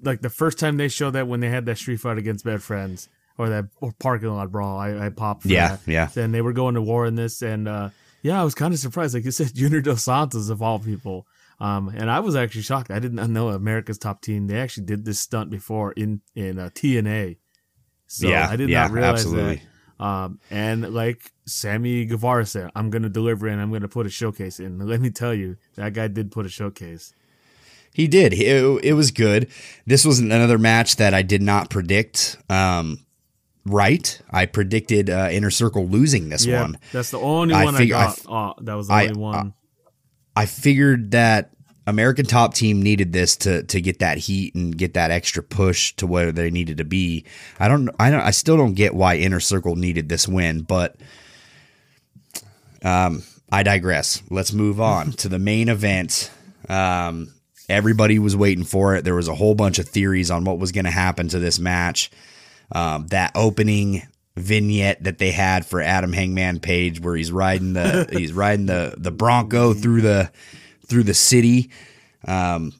Like the first time they showed that when they had that street fight against bad friends or that or parking lot brawl, I, I popped. Yeah, that. yeah. Then they were going to war in this, and uh, yeah, I was kind of surprised. Like you said, [LAUGHS] Junior Dos Santos of all people. Um, and I was actually shocked. I didn't know America's Top Team. They actually did this stunt before in in uh, TNA. So Yeah, I did yeah, not realize absolutely. that. Um, and like Sammy Guevara said, I'm gonna deliver and I'm gonna put a showcase in. Let me tell you, that guy did put a showcase. He did. It, it was good. This was another match that I did not predict. Um, right, I predicted uh, Inner Circle losing this Yeah, one. that's the only I one fig- I I got. f- oh, that was the I- only one. I figured that American Top Team needed this to to get that heat and get that extra push to where they needed to be. I don't. I don't. I still don't get why Inner Circle needed this win, but um, I digress. Let's move on [LAUGHS] to the main event. Um, everybody was waiting for it. There was a whole bunch of theories on what was going to happen to this match. Um, that opening vignette that they had for Adam Hangman Page, where he's riding the [LAUGHS] he's riding the the Bronco through the through the city. Um,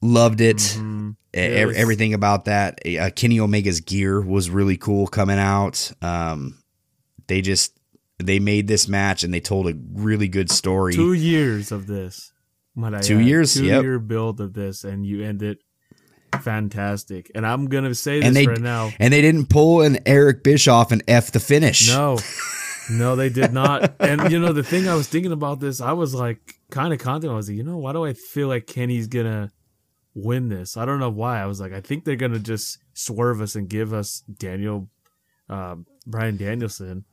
loved it. E- Yes. Everything about that. Uh, Kenny Omega's gear was really cool coming out. Um, they just they made this match and they told a really good story. Two years of this. I Two years, Two yep. year build of this, and you end it fantastic. And I'm gonna say this and they right now. and they didn't pull an Eric Bischoff and f the finish. No, [LAUGHS] no, they did not. And you know, the thing I was thinking about this, I was like kind of content. I was like, you know, why do I feel like Kenny's gonna win this? I don't know why. I was like, I think they're gonna just swerve us and give us Daniel, um, Bryan Danielson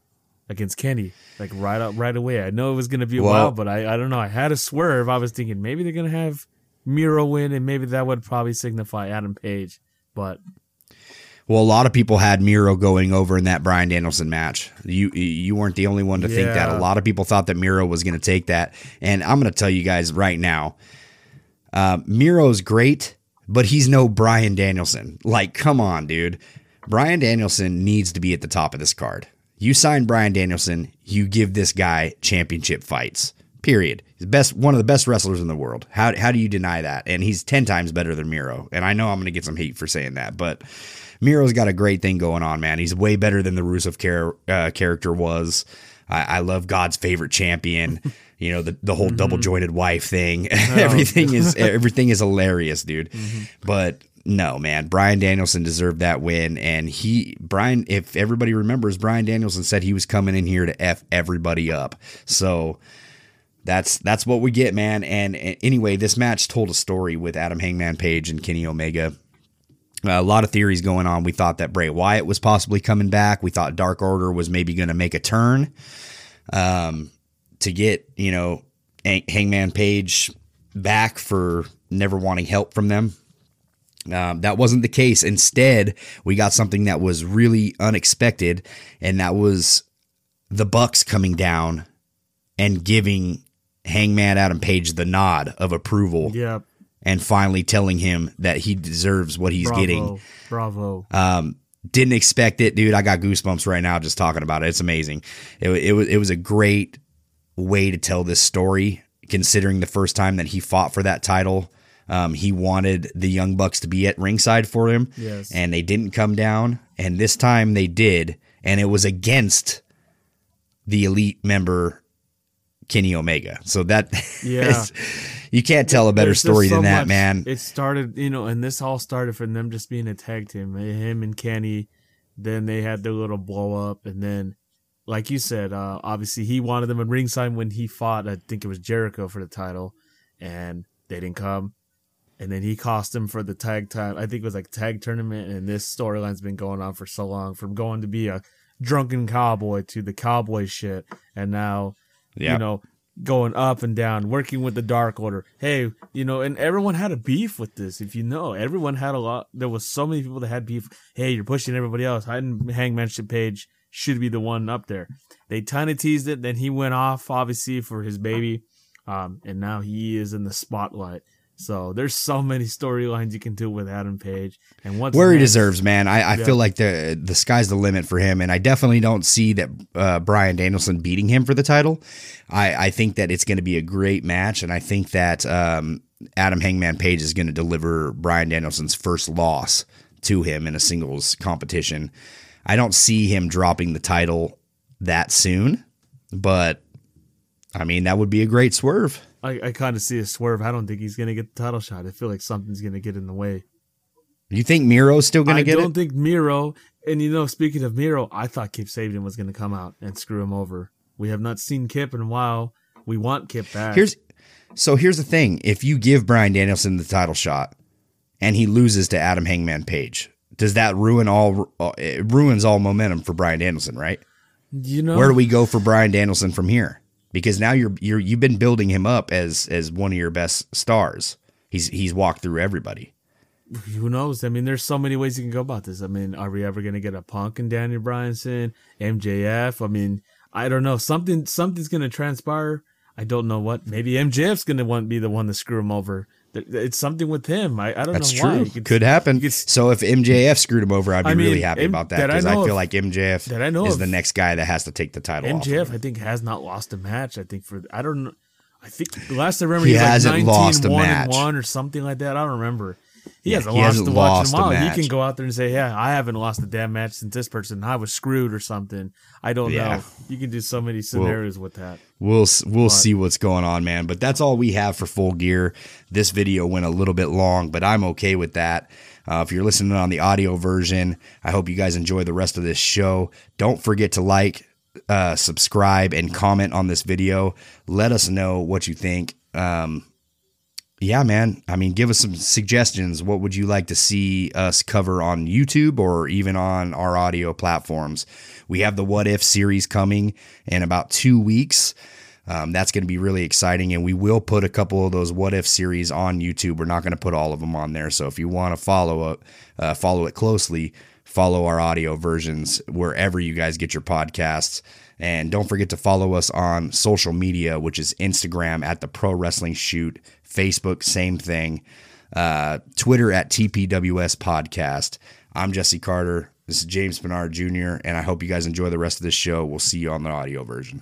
against Kenny, like right up right away. I know it was gonna be a Well- while, but I I don't know. I had a swerve. I was thinking maybe they're gonna have Miro win, and maybe that would probably signify Adam Page. But Well, a lot of people had Miro going over in that Bryan Danielson match. You you weren't the only one to think that. A lot of people thought that Miro was going to take that, and I'm going to tell you guys right now, uh, Miro's great, but he's no Bryan Danielson. Like, come on, dude. Bryan Danielson needs to be at the top of this card. You sign Bryan Danielson, you give this guy championship fights. Period. He's best one of the best wrestlers in the world. How how do you deny that? And he's ten times better than Miro. And I know I'm going to get some heat for saying that, but Miro's got a great thing going on, man. He's way better than the Rusev uh, character was. I, I love God's favorite champion. [LAUGHS] You know the the whole double jointed wife thing. [LAUGHS] everything is [LAUGHS] everything is hilarious, dude. But no, man, Bryan Danielson deserved that win, and he Brian. If everybody remembers, Bryan Danielson said he was coming in here to f everybody up. So that's that's what we get, man. And, and anyway, this match told a story with Adam Hangman Page and Kenny Omega. A lot of theories going on. We thought that Bray Wyatt was possibly coming back. We thought Dark Order was maybe going to make a turn um, to get, you know, Hangman Page back for never wanting help from them. Um, that wasn't the case. Instead, we got something that was really unexpected, and that was the Bucks coming down and giving Hangman Adam Page the nod of approval yeah, and finally telling him that he deserves what he's bravo, getting. bravo. Um, didn't expect it, dude. I got goosebumps right now just talking about it. It's amazing. It, it was it was a great way to tell this story, considering the first time that he fought for that title. Um, he wanted the Young Bucks to be at ringside for him, Yes. and they didn't come down. And this time they did, and it was against the elite member Kenny Omega. So that [LAUGHS] Yeah. you can't tell a better There's story so than that, much- man. It started, you know, and this all started from them just being a tag team, eh, him and Kenny. Then they had their little blow up, and then, like you said, uh, obviously he wanted them at ringside when he fought. I think it was Jericho for the title, and they didn't come. And then he cost him for the tag time. I think it was like tag tournament, and this storyline's been going on for so long, from going to be a drunken cowboy to the cowboy shit, and now Yeah. you know, going up and down, working with the Dark Order. Hey, you know, and everyone had a beef with this. If you know, everyone had a lot. There was so many people that had beef. Hey, you're pushing everybody else. Hiding Hangman Page should be the one up there. They kind of teased it. Then he went off, obviously, for his baby, um, and now he is in the spotlight. So there's so many storylines you can do with Adam Page, and what's where he deserves, man. I, I Yeah. feel like the the sky's the limit for him, and I definitely don't see that uh, Bryan Danielson beating him for the title. I, I think that it's going to be a great match, and I think that um, Adam Hangman Page is going to deliver Bryan Danielson's first loss to him in a singles competition. I don't see him dropping the title that soon, but I mean that would be a great swerve. I, I kind of see a swerve. I don't think he's gonna get the title shot. I feel like something's gonna get in the way. You think Miro's still going to get it? I don't think Miro And you know, speaking of Miro, I thought Kip Sabian was going to come out and screw him over. We have not seen Kip in a while. We want Kip back. Here's so here's the thing: if you give Bryan Danielson the title shot and he loses to Adam Hangman Page, does that ruin all? uh, It ruins all momentum for Bryan Danielson, right? you know, Where do we go for Bryan Danielson from here? Because now you're you're you've been building him up as as one of your best stars. He's he's walked through everybody. who knows? I mean, there's so many ways you can go about this. I mean, are we ever going to get a Punk and Daniel Bryanson, MJF? I mean, I don't know. Something something's going to transpire. I don't know what. Maybe MJF's going to want be the one to screw him over. It's something with him. I, I don't That's know why. true. Could- Could happen. could- So if MJF screwed him over, I'd be I mean, really happy M- about that that I because I, feel of- like MJF that I know is of. the next guy that has to take the title. off MJF. I think, has not lost a match. I think for I don't know. I think the last I remember He he, hasn't like 19, lost a one match. one or something like that. I don't remember. He Yeah, hasn't he lost hasn't to watch in a while. He can go out there and say, "Yeah, I haven't lost a damn match since this person. I was screwed or something." I don't Yeah. know. You can do so many scenarios with that. We'll we'll see what's going on, man. But that's all we have for full gear. This video went a little bit long, but I'm okay with that. Uh, if you're listening on the audio version, I hope you guys enjoy the rest of this show. Don't forget to like, uh, subscribe, and comment on this video. Let us know what you think. Um, yeah, man. I mean, give us some suggestions. What would you like to see us cover on YouTube or even on our audio platforms? We have the What If series coming in about two weeks. Um, that's going to be really exciting, and we will put a couple of those What If series on YouTube. We're not going to put all of them on there, so if you want to follow up, uh, follow it closely. Follow our audio versions wherever you guys get your podcasts, and don't forget to follow us on social media, which is Instagram at the Pro Wrestling Shoot, Facebook same thing, uh, Twitter at TPWS Podcast. I'm Jesse Carter. This is James Pinard Jr., and I hope you guys enjoy the rest of this show. We'll see you on the audio version.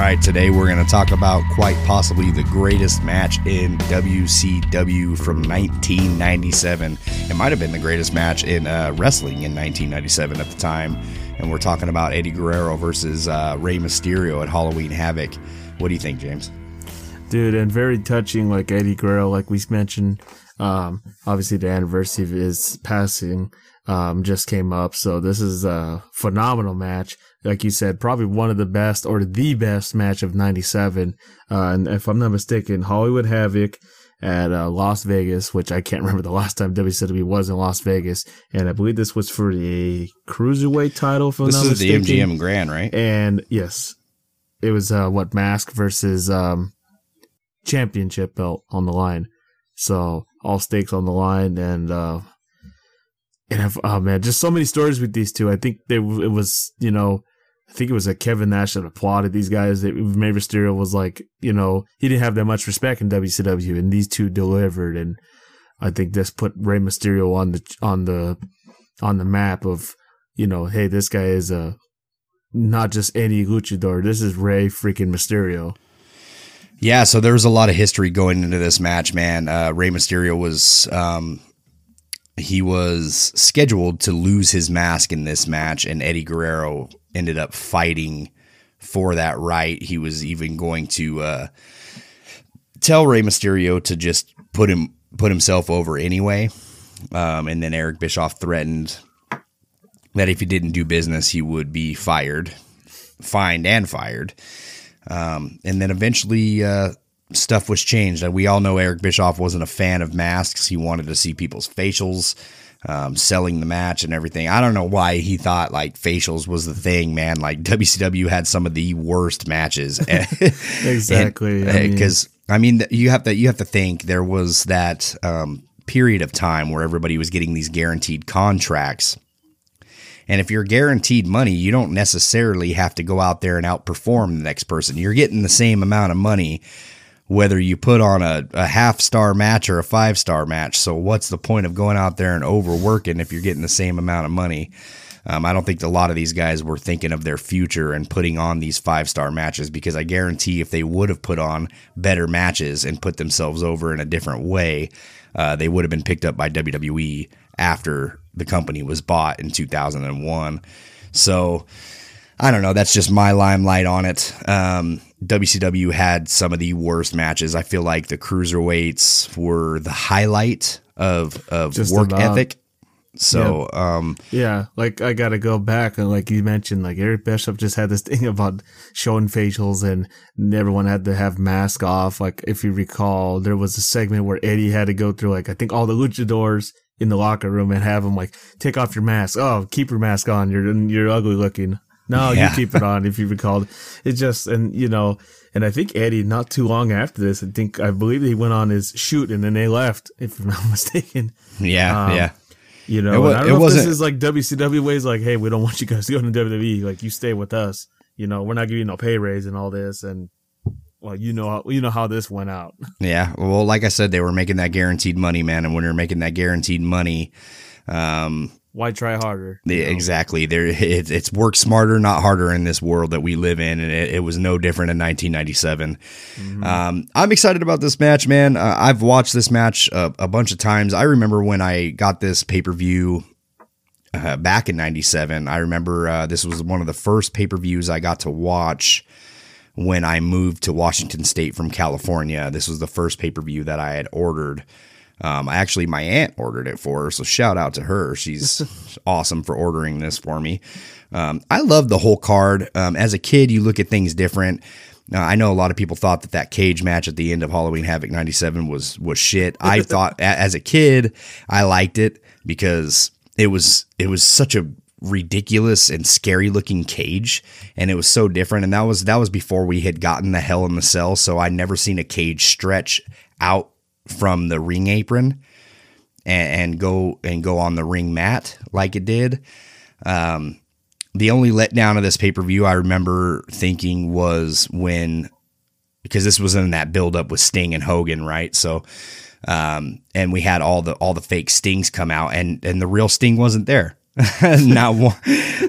Right, today we're going to talk about quite possibly the greatest match in WCW from 1997. It might have been the greatest match in uh, wrestling in 1997 at the time. And we're talking about Eddie Guerrero versus uh, Rey Mysterio at Halloween Havoc. What do you think, James? dude, and very touching. Like Eddie Guerrero, like we mentioned, um, obviously the anniversary of his passing um, just came up, so this is a phenomenal match. Like you said, probably one of the best or the best match of '97. Uh, and if I'm not mistaken, Hollywood Havoc at uh, Las Vegas, which I can't [LAUGHS] remember the last time WCW was in Las Vegas, and I believe this was for the cruiserweight title. If I'm This not is the. MGM Grand, right? And yes, it was uh, what Mask versus um, championship belt on the line. So all stakes on the line, and uh, and I've, oh man, just so many stories with these two. I think they it was you know. I think it was a Kevin Nash that applauded these guys. That Rey Mysterio was like, you know, he didn't have that much respect in WCW, and these two delivered. And I think this put Rey Mysterio on the on the on the map of, you know, hey, this guy is a not just any luchador. This is Ray freaking Mysterio. Yeah, so there was a lot of history going into this match, man. Uh, Rey Mysterio was um, he was scheduled to lose his mask in this match, and Eddie Guerrero ended up fighting for that right. He was even going to uh, tell Rey Mysterio to just put him put himself over anyway, um, and then Eric Bischoff threatened that if he didn't do business, he would be fired, fined, and fired. Um, and then eventually, uh, stuff was changed. We all know Eric Bischoff wasn't a fan of masks. He wanted to see people's facials, um, selling the match and everything. I don't know why he thought like facials was the thing, man. Like [LAUGHS] WCW had some of the worst matches. [LAUGHS] Exactly. I mean- Because I mean, you have to you have to think there was that um, period of time where everybody was getting these guaranteed contracts. And if you're guaranteed money, you don't necessarily have to go out there and outperform the next person. You're getting the same amount of money whether you put on a, a half star match or a five star match. So, what's the point of going out there and overworking if you're getting the same amount of money? Um, I don't think a lot of these guys were thinking of their future and putting on these five star matches because I guarantee if they would have put on better matches and put themselves over in a different way, uh, they would have been picked up by WWE after the company was bought in 2001. So I don't know. That's just my limelight on it. Um, WCW had some of the worst matches. I feel like the cruiserweights were the highlight of of Just work about. ethic. So um, Yeah, like I gotta go back and like you mentioned, like Eric Bischoff just had this [LAUGHS] thing about showing facials and everyone had to have mask off. Like if you recall, there was a segment where Eddie had to go through like I think all the luchadors in the locker room and have them like take off your mask. Oh, keep your mask on. You're you're ugly looking. No, Yeah. you keep it on if you recall. It just and you know, and I think Eddie not too long after this, I think I believe he went on his shoot and then they left, if I'm not [LAUGHS] mistaken. yeah, Um, yeah. You know, It wa- and I it don't know if this is like WCW ways, like, hey, we don't [LAUGHS] want you guys to go to WWE. Like, you stay with us. You know, we're not giving you no pay raise and all this. And well, you know, how, you know how this went out. [LAUGHS] Yeah. Well, like I said, they were making that guaranteed money, man. And when you're making that guaranteed money, um, Why try harder? the, exactly, there [LAUGHS] it, it's work smarter, not harder in this world that we live in, and it, it was no different in 1997. Um, I'm excited about this match, man. Uh, I've watched this match a, a bunch of times. I remember when I got this pay per view. Uh, back in 97 i remember uh, this was one of the first pay-per-views i got to watch when I moved to Washington State from California. This was the first pay per view that I had ordered. Um, I actually, my aunt ordered it for her, so shout out to her. She's [LAUGHS] awesome for ordering this for me. Um, I love the whole card. Um, as a kid, you look at things different. Uh, I know a lot of people thought that that cage match at the end of Halloween Havoc '97 was was shit. I [LAUGHS] thought as a kid, I liked it because it was it was such a ridiculous and scary looking cage and it was so different and that was that was before we had gotten the hell in the cell so i'd never seen a cage stretch out from the ring apron and, and go and go on the ring mat like it did. Um the only letdown of this pay-per-view i remember thinking was when because this was in that build up with sting and hogan right? So um and we had all the all the fake stings come out and and the real sting wasn't there [LAUGHS] not one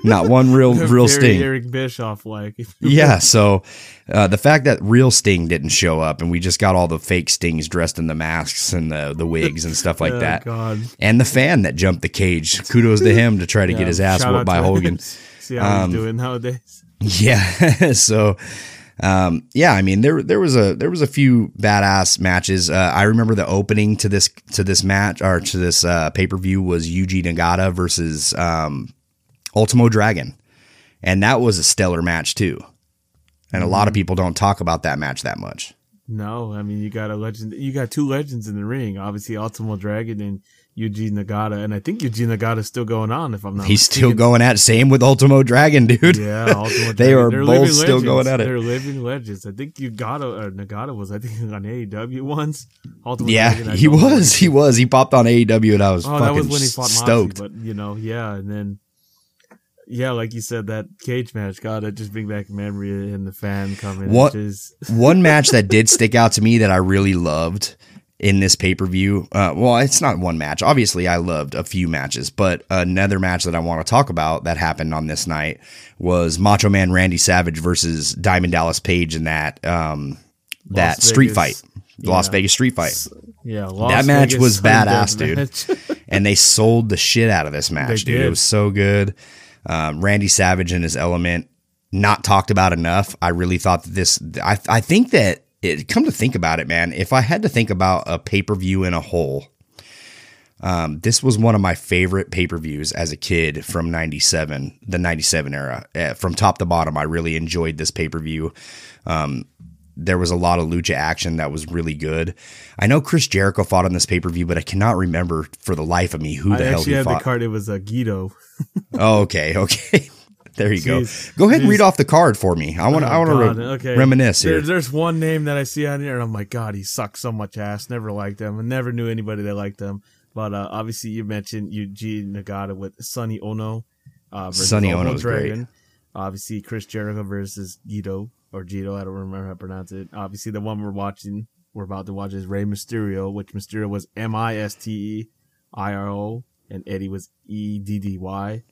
not one real [LAUGHS] real sting Eric Bischoff, like, [LAUGHS] yeah so uh, the fact that real sting didn't show up and we just got all the fake stings dressed in the masks and the the wigs and stuff like Oh, that God. and the fan that jumped the cage kudos to him to try to Yeah, get his ass whooped by hogan See how Um, he's doing nowadays. yeah. so, um, yeah, I mean, there, there was a, there was a few badass matches. Uh, I remember the opening to this, to this match or to this, uh, pay-per-view was Yuji Nagata versus, um, Ultimo Dragon. And that was a stellar match too. And a lot Mm-hmm. of people don't talk about that match that much. No, I mean, you got a legend. You got two legends in the ring. Obviously, Ultimo Dragon and Eugene Nagata. And I think Eugene Nagata's still going on, if I'm not He's still going at. Same with Ultimo Dragon, dude. Yeah, Ultimo [LAUGHS] They Dragon. are They're both still legends. going at it. They're living legends. I think Nagata or Nagata was I think [LAUGHS] on AEW once. Ultimo Yeah, Dragon, he was. He was. He popped on AEW and I was Oh, fucking that was when he fought stoked. Moxley, but you know, yeah, and then yeah, like you said, that cage match. God, it just bring back memory and the fan coming. What- Which One match that did stick out to me that I really loved in this pay per view. Uh, well, it's not one match. Obviously, I loved a few matches, but another match that I want to talk about that happened on this night was Macho Man Randy Savage versus Diamond Dallas Page in that um, that Las street fight, the Las Vegas street fight. yeah, That match Vegas was badass, dude. [LAUGHS] and they sold the shit out of this match, dude. It was so good. Um, Randy Savage and his element, not talked about enough. I really thought that this. I I think that it. Come to think about it, man. If I had to think about a pay per view in a whole, um, this was one of my favorite pay per views as a kid from '97, the '97 era. Uh, from top to bottom, I really enjoyed this pay per view. Um, there was a lot of lucha action that was really good. I know Chris Jericho fought on this pay per view, but I cannot remember for the life of me who I the hell actually he had the fought. card. It was a Guido. Oh, okay, [LAUGHS] okay. There you Jeez. go. Go ahead and Jeez. read off the card for me. I want to. I Oh, want to re- okay. reminisce here. There's one name that I see on here, and I'm like, God, he sucks so much ass. Never liked him, and never knew anybody that liked him. But uh, obviously, you mentioned Eugene Nagata with Sonny Onoo. Uh, versus Sonny Ultimo Ono's great. Dragon. Obviously, Chris Jericho versus Guido or Gito. I don't remember how to pronounce it. Obviously, the one we're watching, we're about to watch is Rey Mysterio, which Mysterio was M I S T E I R O, and Eddie was E D D Y.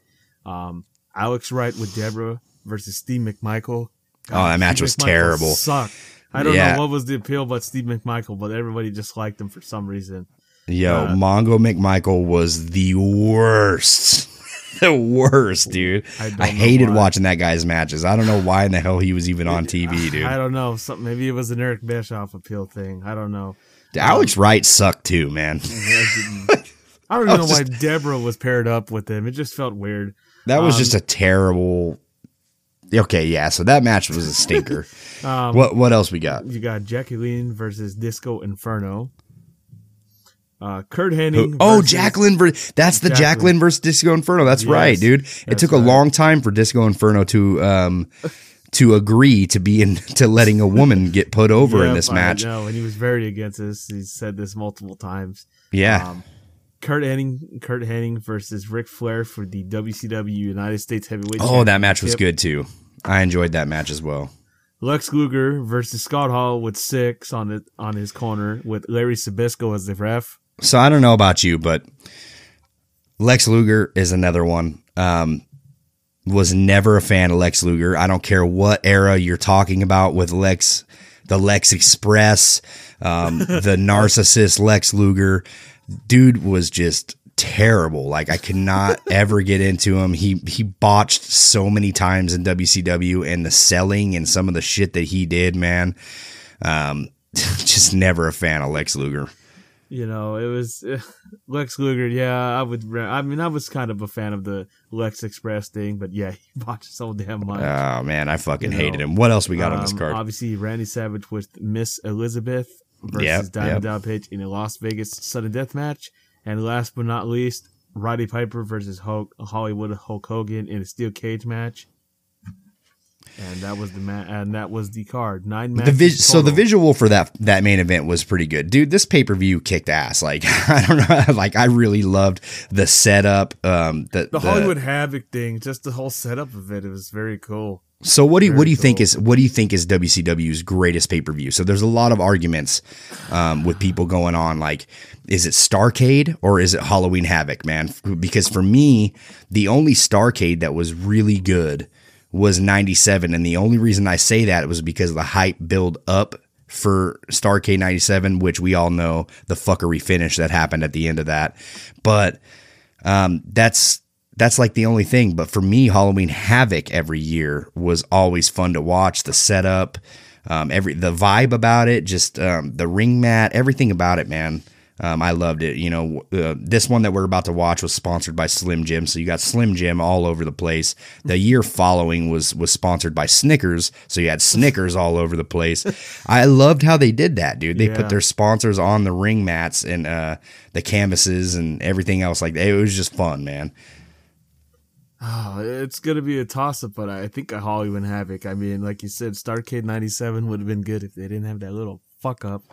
Um, Alex Wright with Debra versus Steve McMichael. Oh, that match was terrible. Sucked. I don't Yeah. know what was the appeal about Steve McMichael, but everybody just liked him for some reason. Yo, Uh, Mongo McMichael was the worst. [LAUGHS] the worst, dude. I I, hated why. watching that guy's matches. I don't know why in the hell he was even on [LAUGHS] TV, dude. I don't know. Maybe it was an Eric Bischoff appeal thing. I don't know. Alex Wright sucked too, man. [LAUGHS] I, I don't even know was why Debra was paired up with him. It just felt weird. That was Um, just a terrible. Okay, yeah. So that match was a stinker. [LAUGHS] Um, what what else we got? You got Jacqueline versus Disco Inferno. Uh, Curt Hennig. Who- oh, Jacqueline. Ver- that's the Jacqueline. Jacqueline versus Disco Inferno. That's Yes, right, dude. It took a right. long time for Disco Inferno to um to agree to be in to letting a woman get put over in this match. No, and he was very against this. He said this multiple times. Yeah. Um, Curt Hennig, Curt Hennig versus Ric Flair for the WCW United States Heavyweight. oh, that match was good too. I enjoyed that match as well. Lex Luger versus Scott Hall with six on it on his corner with Larry Zbyszko as the ref. So I don't know about you, but Lex Luger is another one. Um, was never a fan of Lex Luger. I don't care what era you're talking about with Lex, the Lex Express, um, [LAUGHS] the narcissist Lex Luger. Dude was just terrible. Like I could not [LAUGHS] ever get into him. He he botched so many times in WCW and the selling and some of the shit that he did, man. Um, [LAUGHS] just never a fan of Lex Luger. You know, it was [LAUGHS] Lex Luger. Yeah, I would. I mean, I was kind of a fan of the Lex Express thing, but yeah, he botched so damn much. Oh man, I fucking You know, hated him. What else we got on this Um, card? Obviously, Randy Savage with Miss Elizabeth versus Yep, Diamond yep. Dallas Page in a Las Vegas sudden death match, and last but not least, Roddy Piper versus Hulk, Hollywood Hulk Hogan in a steel cage match. And that was the ma- and that was the card. Nine The matches. vis- so the visual for that that main event was pretty good, dude. This pay per view kicked ass. Like [LAUGHS] I don't know, [LAUGHS] like I really loved the setup. Um, the, the Hollywood Havoc thing, just the whole setup of it, it was very cool. So what do you, what do you think is what do you think is WCW's greatest pay per view? So there's a lot of arguments um, with people going on like, is it Starrcade or is it Halloween Havoc, man? Because for me, the only Starrcade that was really good was '97, and the only reason I say that was because of the hype build up for Starrcade '97, which we all know the fuckery finish that happened at the end of that, but um, that's that's like the only thing. But for me, Halloween Havoc every year was always fun to watch. The setup, um, every the vibe about it, just um, the ring mat, everything about it, man. Um, I loved it. You know, uh, this one that we're about to watch was sponsored by Slim Jim, so you got Slim Jim all over the place. The year following was was sponsored by Snickers, so you had Snickers all over the place. [LAUGHS] I loved how they did that, dude. They Yeah. put their sponsors on the ring mats and uh, the canvases and everything else like that. It was just fun, man. Oh, it's gonna be a toss up, but I think a Hollywood Havoc. I mean, like you said, Starrcade '97 would have been good if they didn't have that little fuck up,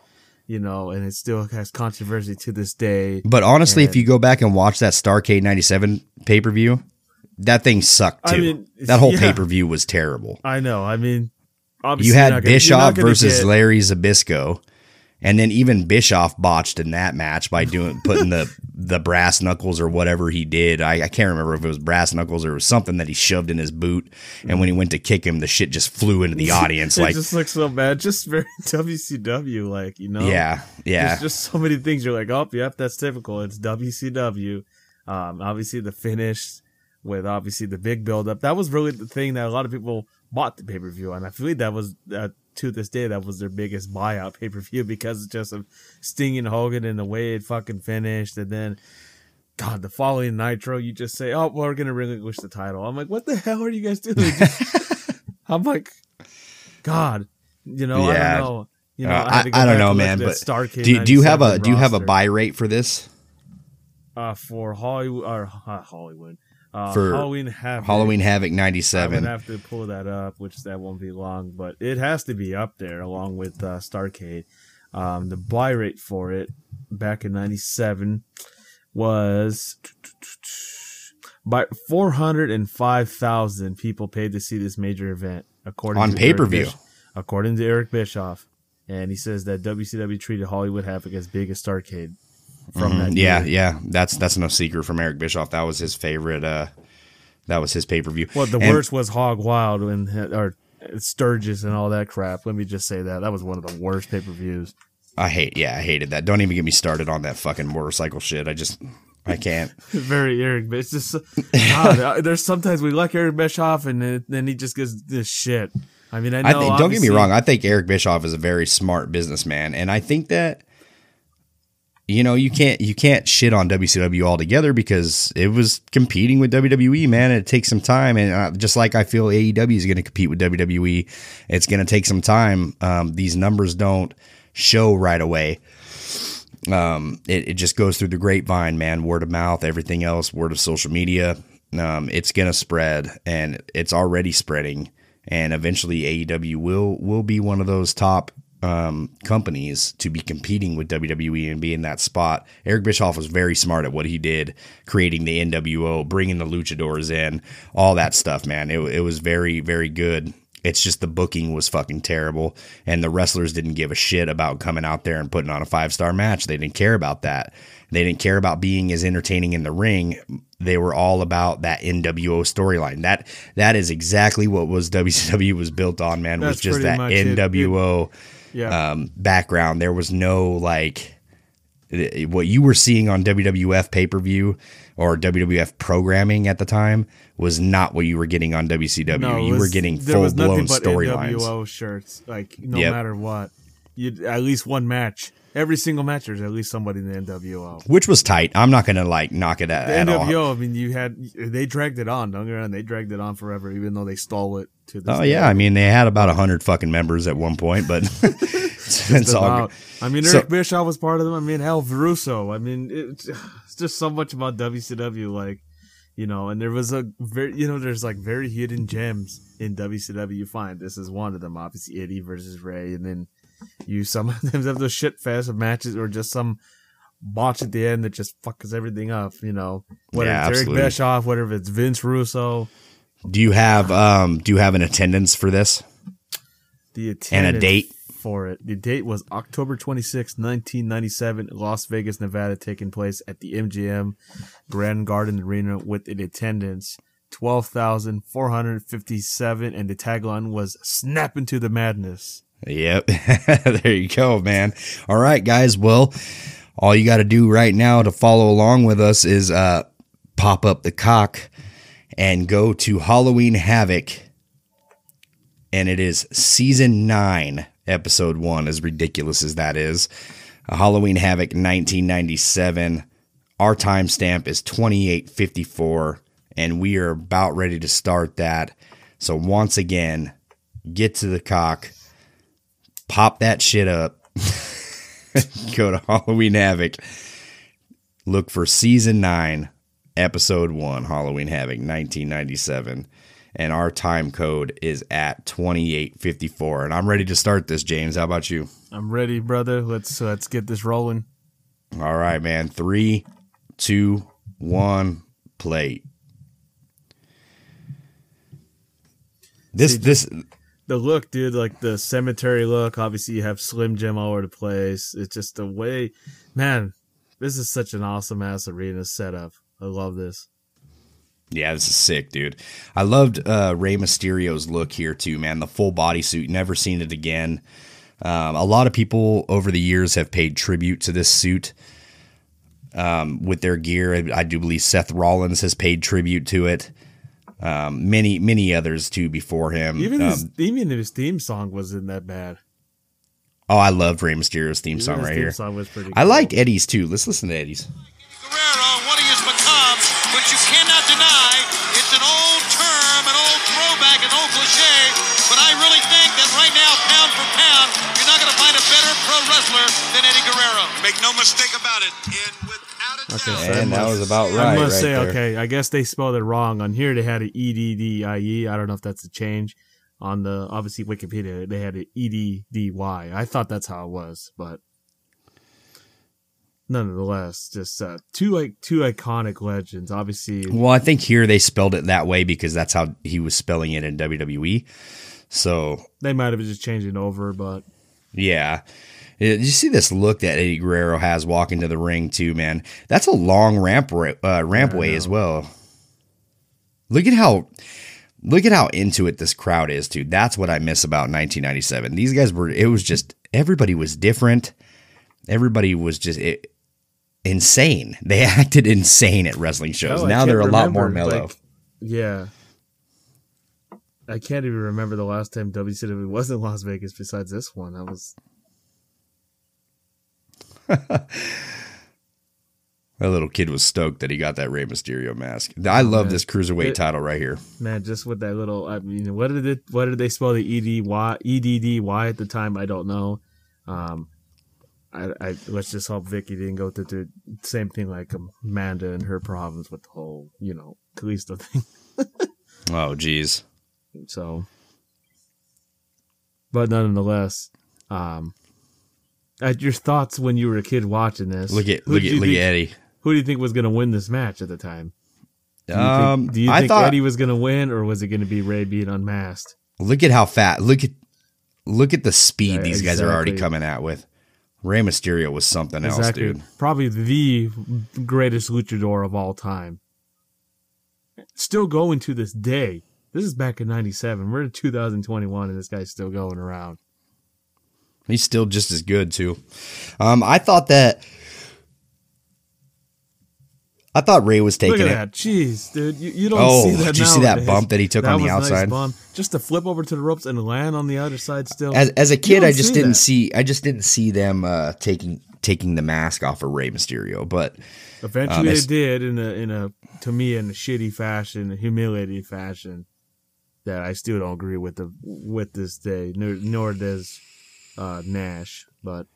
you know. And it still has controversy to this day. But honestly, if you go back and watch that Starrcade 97 pay per view, that thing sucked I mean, that whole yeah. pay per view was terrible. I know. I mean, obviously You had gonna- Bischoff versus get- Larry Zbyszko, and then even Bischoff botched in that match by doing putting the [LAUGHS] the brass knuckles or whatever he did. I, I can't remember if it was brass knuckles or it was something that he shoved in his boot, and when he went to kick him, the shit just flew into the [LAUGHS] audience. it like, just looks so bad. Just very [LAUGHS] WCW, like you know. yeah, yeah. There's just so many things. You're like, oh, yep, that's typical. It's WCW. Um, obviously the finish with obviously the big build up. That was really the thing that a lot of people bought the pay per view, and I feel like that was uh, to this day that was their biggest buyout pay per view because just of Sting and Hogan and the way it fucking finished, and then. God, the following Nitro, you just say, "Oh, well, we're gonna relinquish the title." I'm like, "What the hell are you guys doing?" Just- [LAUGHS] I'm like, God, you know, I Yeah. don't know. You know, Uh, had I, I don't know, man. But Starrcade do, do you have a 97 do you have a buy rate for this uh, for Hollywood or uh, Hollywood uh, For Halloween Havoc? Halloween Havoc '97. I would '97? have to pull that up, which that won't be long, but it has to be up there along with uh, Starrcade. Um, the buy rate for it back in '97 was by 405,000 people paid to see this major event, according On pay-per-view. According to Eric Bischoff. And he says that WCW treated Hollywood Havoc as big as Starrcade from Mm-hmm. Yeah, year. yeah. That's that's no secret from Eric Bischoff. That was his favorite. uh That was his pay per view. Well, the worst was Hog Wild when or Sturgis and all that crap. Let me just say that that was one of the worst pay per views. I hate. Yeah, I hated that. Don't even get me started on that fucking motorcycle shit. I just I can't. [LAUGHS] Very Eric. It's just God, uh, there's sometimes we like Eric Bischoff, and then, then he just gets this shit. I mean, I know. I think, don't get me wrong. I think Eric Bischoff is a very smart businessman, and I think that you know you can't you can't shit on WCW altogether because it was competing with WWE, man. It takes some time, and uh, just like I feel AEW is going to compete with WWE, it's going to take some time. Um, these numbers don't show right away. Um, it, it just goes through the grapevine, man. Word of mouth, everything else, word of social media. Um, it's gonna spread, and it's already spreading. And eventually, AEW will will be one of those top um, companies to be competing with WWE and be in that spot. Eric Bischoff was very smart at what he did, creating the NWO, bringing the Luchadors in, all that stuff. Man, it it was very very good. It's just the booking was fucking terrible, and the wrestlers didn't give a shit about coming out there and putting on a five star match. They didn't care about that. They didn't care about being as entertaining in the ring. They were all about that NWO storyline. That that is exactly what was WCW was built on. Man, was just that much it. NWO Yeah. um, background. There was no like what you were seeing on WWF pay per view or WWF programming at the time was not what you were getting on WCW. No, it you were getting full blown storylines. NWO shirts, like no Yep. matter what. You at least one match. Every single match, there's at least somebody in the NWO. which was tight. I'm not gonna like knock it at, The at all. NWO, I mean, you had they dragged it on. Don't wrong, they dragged it on forever, even though they stole it to Oh day. yeah, I mean they had about hundred fucking members at one point, but [LAUGHS] [LAUGHS] it's, all good. I mean, So- Eric Bischoff was part of them. I mean, hell, Russo. I mean, it's, it's just so much about WCW, like you know. And there was a very, you know, there's like very hidden gems in WCW. You find this is one of them. Obviously, Eddie versus Rey, and then you sometimes have those shit fest of matches or just some botch at the end that just fucks everything up. You know, whether Yeah, it's Eric. Bischoff, whether it's Vince Russo. Do you have um do you have an attendance for this? The And a date? for it. The date was October 26, 1997, Las Vegas, Nevada, taking place at the MGM Grand Garden Arena with an attendance 12,457 and the tagline was snap into the madness. Yep. [LAUGHS] there you go, man. All right, guys. Well, all you got to do right now to follow along with us is uh, pop up Peacock and go to Halloween Havoc. And it is season nine, episode one, as ridiculous as that is. Halloween Havoc 1997. Our timestamp is 2854, and we are about ready to start that. So, once again, get to Peacock pop that shit up. [LAUGHS] Go to Halloween Havoc. Look for season nine, episode one, Halloween Havoc, 1997. And our time code is at 2854. And I'm ready to start this, James. How about you? I'm ready, brother. Let's uh, let's get this rolling. All right, man. Three, two, one, play. This, this, The look, dude, like the cemetery look. Obviously, you have Slim Jim all over the place. It's just the way, man. This is such an awesome ass arena setup. I love this. Yeah, this is sick, dude. I loved uh, Rey Mysterio's look here too, man. The full bodysuit, never seen it again. Um, a lot of people over the years have paid tribute to this suit um, with their gear. I, I do believe Seth Rollins has paid tribute to it. Um, many, many others too before him. Even Um, his, even his theme song wasn't that bad. oh, I loved Rey Mysterio's theme Even song his right theme here. song was pretty. I cool. like Eddie's too. Let's listen to Eddie's. Guerrero, what he is become, which you cannot deny. It's an old term, an old throwback, an old cliche, but I really think that right now, pound for pound, you're not going to find a better pro wrestler than Eddie Guerrero. Make no mistake about it. And without a Okay, doubt, so I And that must- was about right. I must right say, there. okay, I guess they spelled it wrong. On here, they had an E D D I E. I don't know if that's a change. On the obviously Wikipedia, they had an E D D Y. I thought that's how it was, but nonetheless, just uh, two like two iconic legends. Obviously, Well, I think here they spelled it that way because that's how he was spelling it in WWE. So they might have just changed it over, but Yeah. Did you see this look that Eddie Guerrero has walking to the ring too, man? That's a long ramp ra- uh, rampway as well. Look at how look at how into it this crowd is, dude. That's what I miss about 1997. These guys were it was just everybody was different. everybody was just it, insane. [LAUGHS] They acted insane at wrestling shows. Oh, now they're a lot more mellow. like, yeah. I can't even remember the last time WCW was in Las Vegas besides this one. That was [LAUGHS] that little kid was stoked that he got that Rey Mysterio mask. I love man. this cruiserweight It- title right here. man, just with that little. I mean, what did it? What did they spell the E D Y E D D Y at the time? I don't know. Um, I, I let's just hope Vickie didn't go through the same thing like Amanda and her problems with the whole, you know, Kalisto thing. [LAUGHS] Oh, geez. So, but nonetheless, um, at your thoughts when you were a kid watching this, Look at look at look at think- Eddie. Who do you think was going to win this match at the time? Do you Um, think, do you I think thought Eddie was going to win, or was it going to be Rey being unmasked? look at how fat. Look at look at the speed Yeah, these guys are already coming out with. Rey Mysterio was something else, dude. Probably the greatest luchador of all time. Still going to this day. This is back in '97. We're in 2021, and this guy's still going around. He's still just as good too. Um, I thought that. I thought Rey was Look taking at it. that, jeez, dude! You, you don't Oh, see that. did you see that bump that he took on the a nice outside? bump. Just to flip over to the ropes and land on the other side. Still, As as a kid, I just didn't that. see. I just didn't see them uh, taking taking the mask off of Rey Mysterio. But Eventually, Um, they did in a in a to me in a shitty fashion, a humiliating fashion that I still don't agree with the with this day. Nor, nor does uh, Nash. But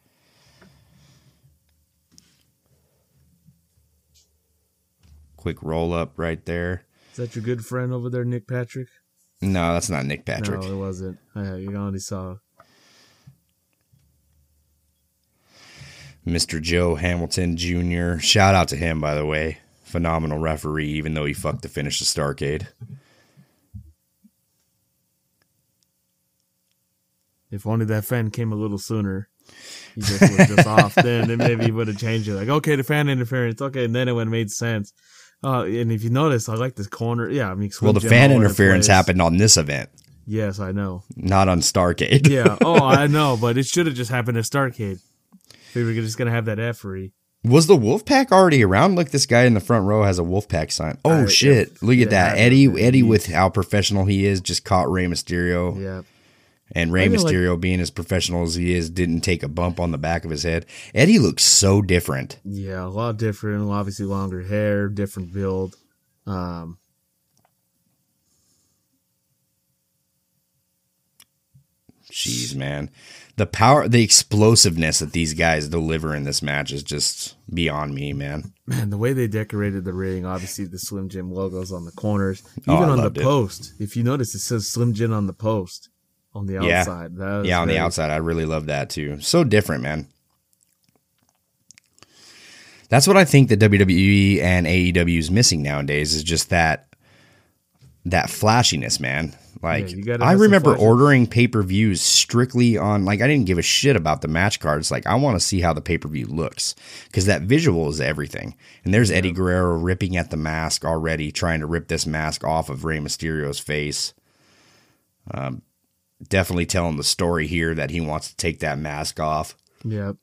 quick roll up right there. is that your good friend over there, Nick Patrick? No, that's not Nick Patrick. No, it wasn't. I, you only saw. Mr. Joe Hamilton Jr. Shout out to him, by the way. Phenomenal referee, even though he fucked the finish of Starrcade. If only that fan came a little sooner. He just was just [LAUGHS] off then, then maybe he would have changed it. Like, okay, the fan interference, okay, and then it would have made sense. Uh, and if you notice, I like this corner. Yeah, I mean, Well, the fan the interference happened on this event, Yes, I know. not on Starrcade. Yeah. Oh, [LAUGHS] I know, but it should have just happened at Starrcade. We were just gonna have that effery. Was the Wolfpack already around? Look, this guy in the front row has a Wolfpack sign. Oh Uh, shit! if- Look yeah, at that, Eddie. Eddie, with how professional he is, just caught Rey Mysterio, Yeah. And Rey feel like- Mysterio, being as professional as he is, didn't take a bump on the back of his head. Eddie looks so different. Yeah, a lot different. Obviously, longer hair, different build. Um, Jeez, man, the power, the explosiveness that these guys deliver in this match is just beyond me, man. man, the way they decorated the ring, obviously the Slim Jim logos on the corners, Oh, even I on the loved it. post. If you notice, it says Slim Jim on the post on the Yeah. outside. Was Yeah, on the outside, I really love that too. So different, man. That's what I think that WWE and AEW is missing nowadays is just that that flashiness, man. Like Yeah, I remember ordering pay-per-views strictly on like I didn't give a shit about the match cards. Like I want to see how the pay-per-view looks cuz that visual is everything. And there's Eddie Guerrero ripping at the mask already trying to rip this mask off of Rey Mysterio's face um, definitely telling the story here that he wants to take that mask off. Yep.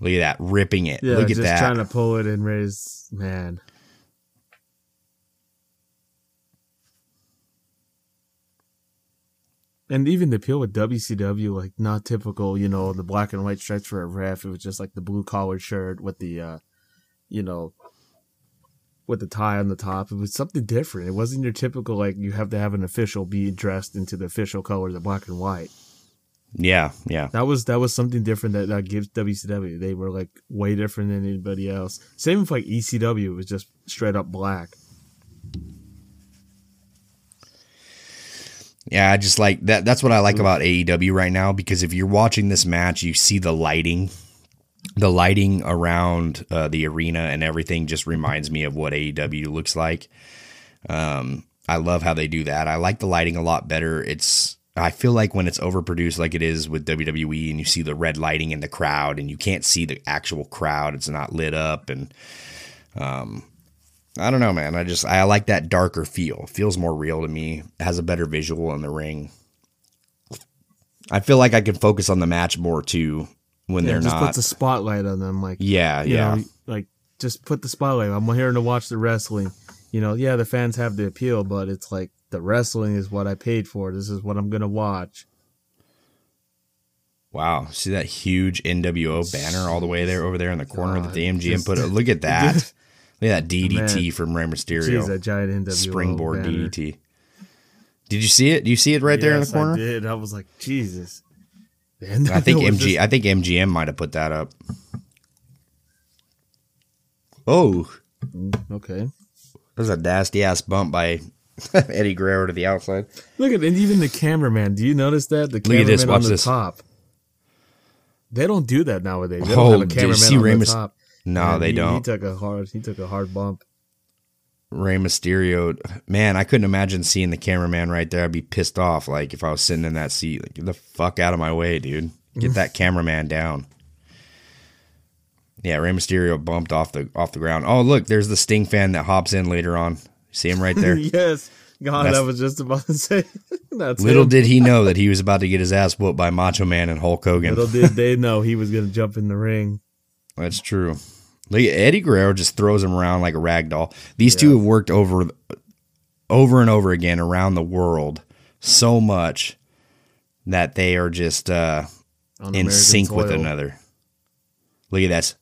Look at that, ripping it. Yeah, Look at just that. trying to pull it and raise man. And even the appeal with WCW, like not typical, you know, the black and white stripes for a ref. It was just like the blue collared shirt with the, uh, you know, with the tie on the top. It was something different. It wasn't your typical like you have to have an official be dressed into the official colors of black and white. yeah, yeah. That was that was something different that, that gives WCW. They were like way different than anybody else. Same with like ECW, it was just straight up black. Yeah, I just like that. That's what I like about AEW right now because if you're watching this match, you see the lighting, the lighting around uh, the arena and everything just reminds me of what AEW looks like. Um, I love how they do that. I like the lighting a lot better. It's I feel like when it's overproduced like it is with WWE and you see the red lighting in the crowd and you can't see the actual crowd, it's not lit up and um I don't know, man. I just I like that darker feel. It feels more real to me. It has a better visual in the ring. I feel like I can focus on the match more too when Yeah, they're just not. puts a spotlight on them. Like yeah, yeah. know, like just put the spotlight. I'm here to watch the wrestling. You know, yeah, the fans have the appeal, but it's like the wrestling is what I paid for. This is what I'm gonna watch. Wow, see that huge NWO banner all the way there over there in the corner that the God, MGM just- put. it. [LAUGHS] Look at that. just- Look at that DDT Man. from Rey Mysterio. Jeez, that giant NWO Springboard banner. DDT. Did you see it? Do you see it right there in the corner? I did. I was like, Jesus. I [LAUGHS] think MG. just- I think MGM might have put that up. Oh, okay. there's a nasty ass bump by [LAUGHS] Eddie Guerrero to the outside. Look at and even the cameraman. Do you notice that the cameraman this, on the this. top? They don't do that nowadays. They Oh, don't have a cameraman on the top. No, And they he, don't. He took a hard. He took a hard bump. Rey Mysterio, man, I couldn't imagine seeing the cameraman right there. I'd be pissed off. Like if I was sitting in that seat, like get the fuck out of my way, dude. Get that [LAUGHS] cameraman down. Yeah, Rey Mysterio bumped off the off the ground. Oh, look, there's the Sting fan that hops in later on. See him right there. [LAUGHS] yes. God, That's- I was just about to say. [LAUGHS] That's Little him. did he know that he was about to get his ass whooped by Macho Man and Hulk Hogan. Little did they know he was going to jump in the ring. That's true. Look, Eddie Guerrero just throws him around like a rag doll. These two have worked over, over and over again around the world so much that they are just uh, in American sync with another. Look at that.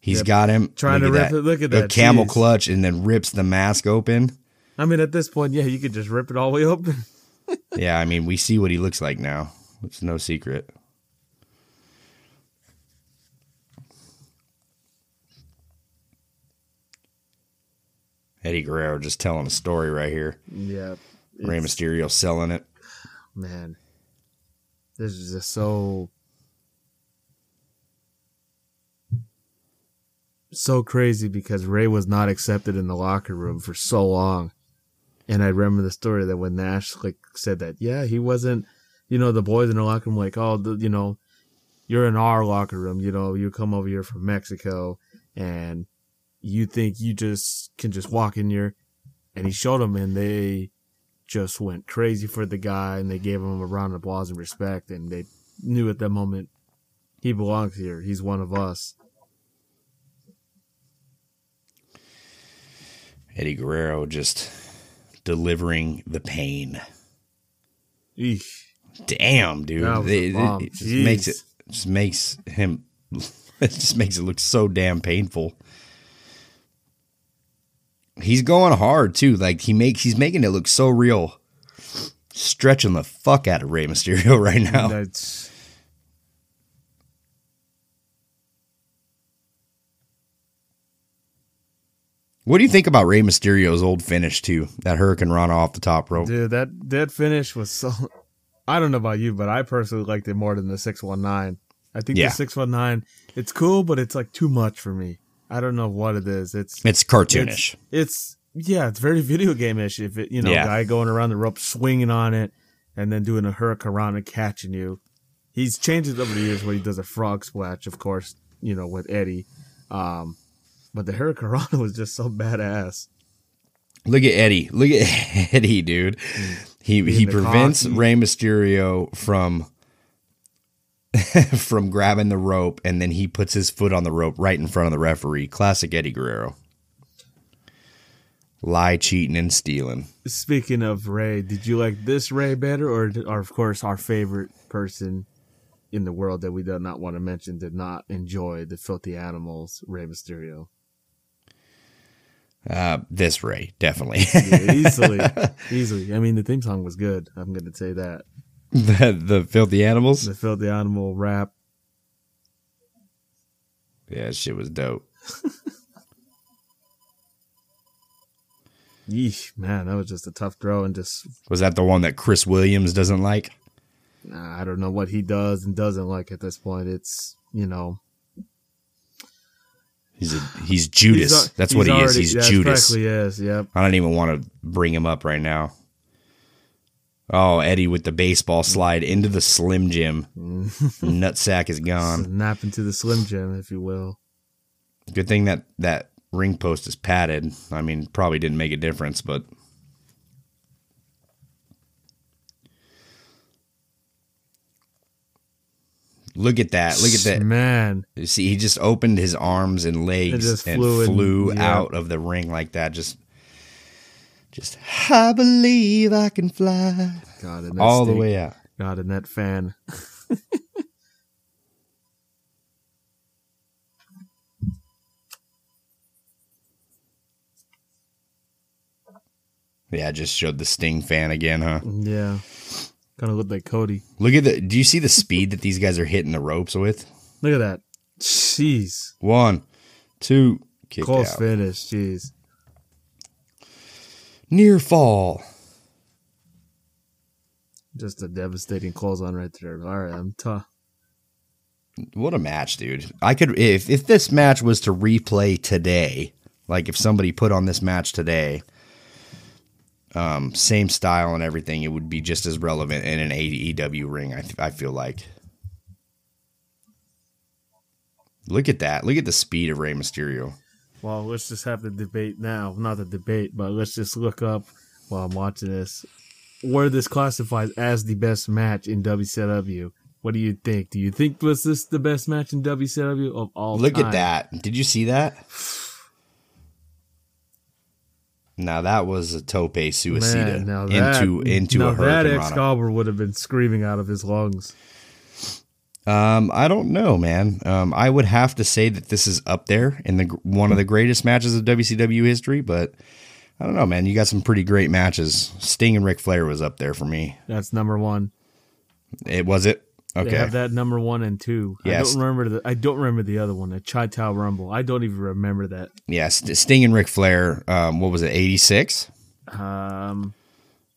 He's Yep. got him Trying look to rip it. Look at A that, camel jeez. clutch and then rips the mask open. I mean, at this point, yeah, you could just rip it all the way open. yeah, I mean, we see what he looks like now. It's no secret. Eddie Guerrero just telling a story right here. yeah. Rey Mysterio selling it. man, this is just so so crazy because Rey was not accepted in the locker room for so long. And I remember the story that when Nash like said that, yeah, he wasn't, you know, the boys in the locker room like, oh, the, you know, you're in our locker room, you know, you come over here from Mexico and you think you just can just walk in here. And he showed them and they just went crazy for the guy and they gave him a round of applause and respect and they knew at that moment he belongs here. He's one of us. Eddie Guerrero just delivering the pain. Eesh. Damn, dude. It, it- it just makes it just makes him [LAUGHS] it just makes it look so damn painful. He's going hard too. Like he makes he's making it look so real. Stretching the fuck out of Rey Mysterio [LAUGHS] right now. That's What do you think about Rey Mysterio's old finish too? That Hurricane Rana off the top rope. dude, that that finish was so [LAUGHS] I don't know about you, but I personally liked it more than the six one nine. I think Yeah. the six one nine it's cool, but it's like too much for me. I don't know what it is. It's It's cartoonish. It's yeah, it's very video game-ish. If it, you know, Yeah. guy going around the rope, swinging on it, and then doing a hurricane and catching you. He's changed it over the years where he does a frog splash, of course, you know, with Eddie. Um, but the hurricane [LAUGHS] was just so badass. Look at Eddie. Look at [LAUGHS] Eddie, dude. He Being he prevents Rey Mysterio from [LAUGHS] from grabbing the rope, and then he puts his foot on the rope right in front of the referee. Classic Eddie Guerrero. Lie, cheating, and stealing. Speaking of Rey, did you like this Rey better, or, or of course our favorite person in the world that we do not want to mention did not enjoy the filthy animals, Rey Mysterio? Uh, this Rey, definitely. Yeah, easily, [LAUGHS] easily. I mean, the theme song was good. I'm going to say that. The, the filthy animals. The filthy animal rap. Yeah, shit was dope. [LAUGHS] Yeesh, man, that was just a tough throw, and just Was that the one that Chris Williams doesn't like? nah, I don't know what he does and doesn't like at this point. It's you know, He's a, he's Judas. he's that's what he is. He's that's Judas. practically is. Yep. I don't even want to bring him up right now. Oh, Eddie with the baseball slide into the Slim Jim. Mm. [LAUGHS] Nutsack is gone. Snap into the Slim Jim, if you will. Good thing that that ring post is padded. I mean, probably didn't make a difference, but Look at that. Look at that. Man, You see, he just opened his arms and legs and flew flew, in- yeah. out of the ring like that. Just, just, I believe I can fly God, and that all the way out. God, and that fan. [LAUGHS] Yeah, I just showed the Sting fan again, huh? Yeah, kind of looked like Cody. Look at the. Do you see the speed that these guys are hitting the ropes with? Look at that. Jeez, One, two, kick close out. finish. Jeez. Near fall. Just a devastating close on right there. All right, I'm tough. What a match, dude. I could if if this match was to replay today, like if somebody put on this match today, um, same style and everything, it would be just as relevant in an AEW ring. I th- I feel like. Look at that! Look at the speed of Rey Mysterio. Well, let's just have the debate now. Not the debate, but let's just look up while I'm watching this where this classifies as the best match in WCW. What do you think? Do you think was this the best match in WCW of all Look time? at that! Did you see that? [SIGHS] Now that was a tope suicida Man, now that, into into now a that hurricane. Rana. Excalibur would have been screaming out of his lungs. Um, I don't know, man. Um, I would have to say that this is up there in the one of the greatest matches of WCW history, but I don't know, man. You got some pretty great matches. Sting and Ric Flair was up there for me. That's number one. It was it. They Okay. have that number one and two. Yes. I don't remember the. I don't remember the other one. The Chi Town Rumble. I don't even remember that. Yeah, Sting and Ric Flair. Um, what was it? Eighty six. Um,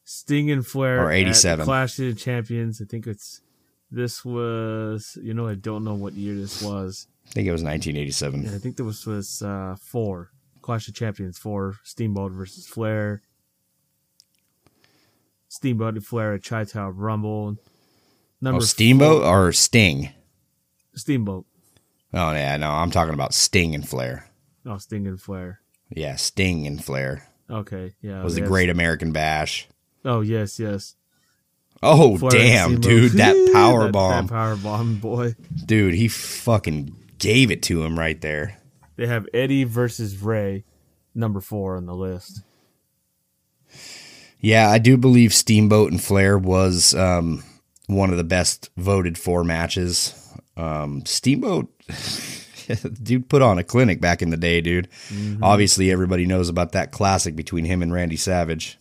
Sting and Flair Or 87. Clash of the Champions. I think it's this was. You know, I don't know what year this was. I think it was nineteen eighty seven. Yeah, I think this was uh, four Clash of Champions four. Steamboat versus Flair. Steamboat and Flair at Chi Town Rumble. Number Oh, Steamboat four- or Sting? Steamboat. Oh yeah, no, I'm talking about Sting and Flair. Oh, Sting and Flair. Yeah, Sting and Flair Okay, yeah. It was the. Great American Bash. Oh yes, yes. Oh damn, dude, [LAUGHS] that power That- bomb, That power bomb, boy. dude, he fucking gave it to him right there. They have Eddie versus Rey, number four on the list. Yeah, I do believe Steamboat and Flair was um, one of the best voted for matches. Um, Steamboat, [LAUGHS] dude, put on a clinic back in the day, dude. Obviously, everybody knows about that classic between him and Randy Savage.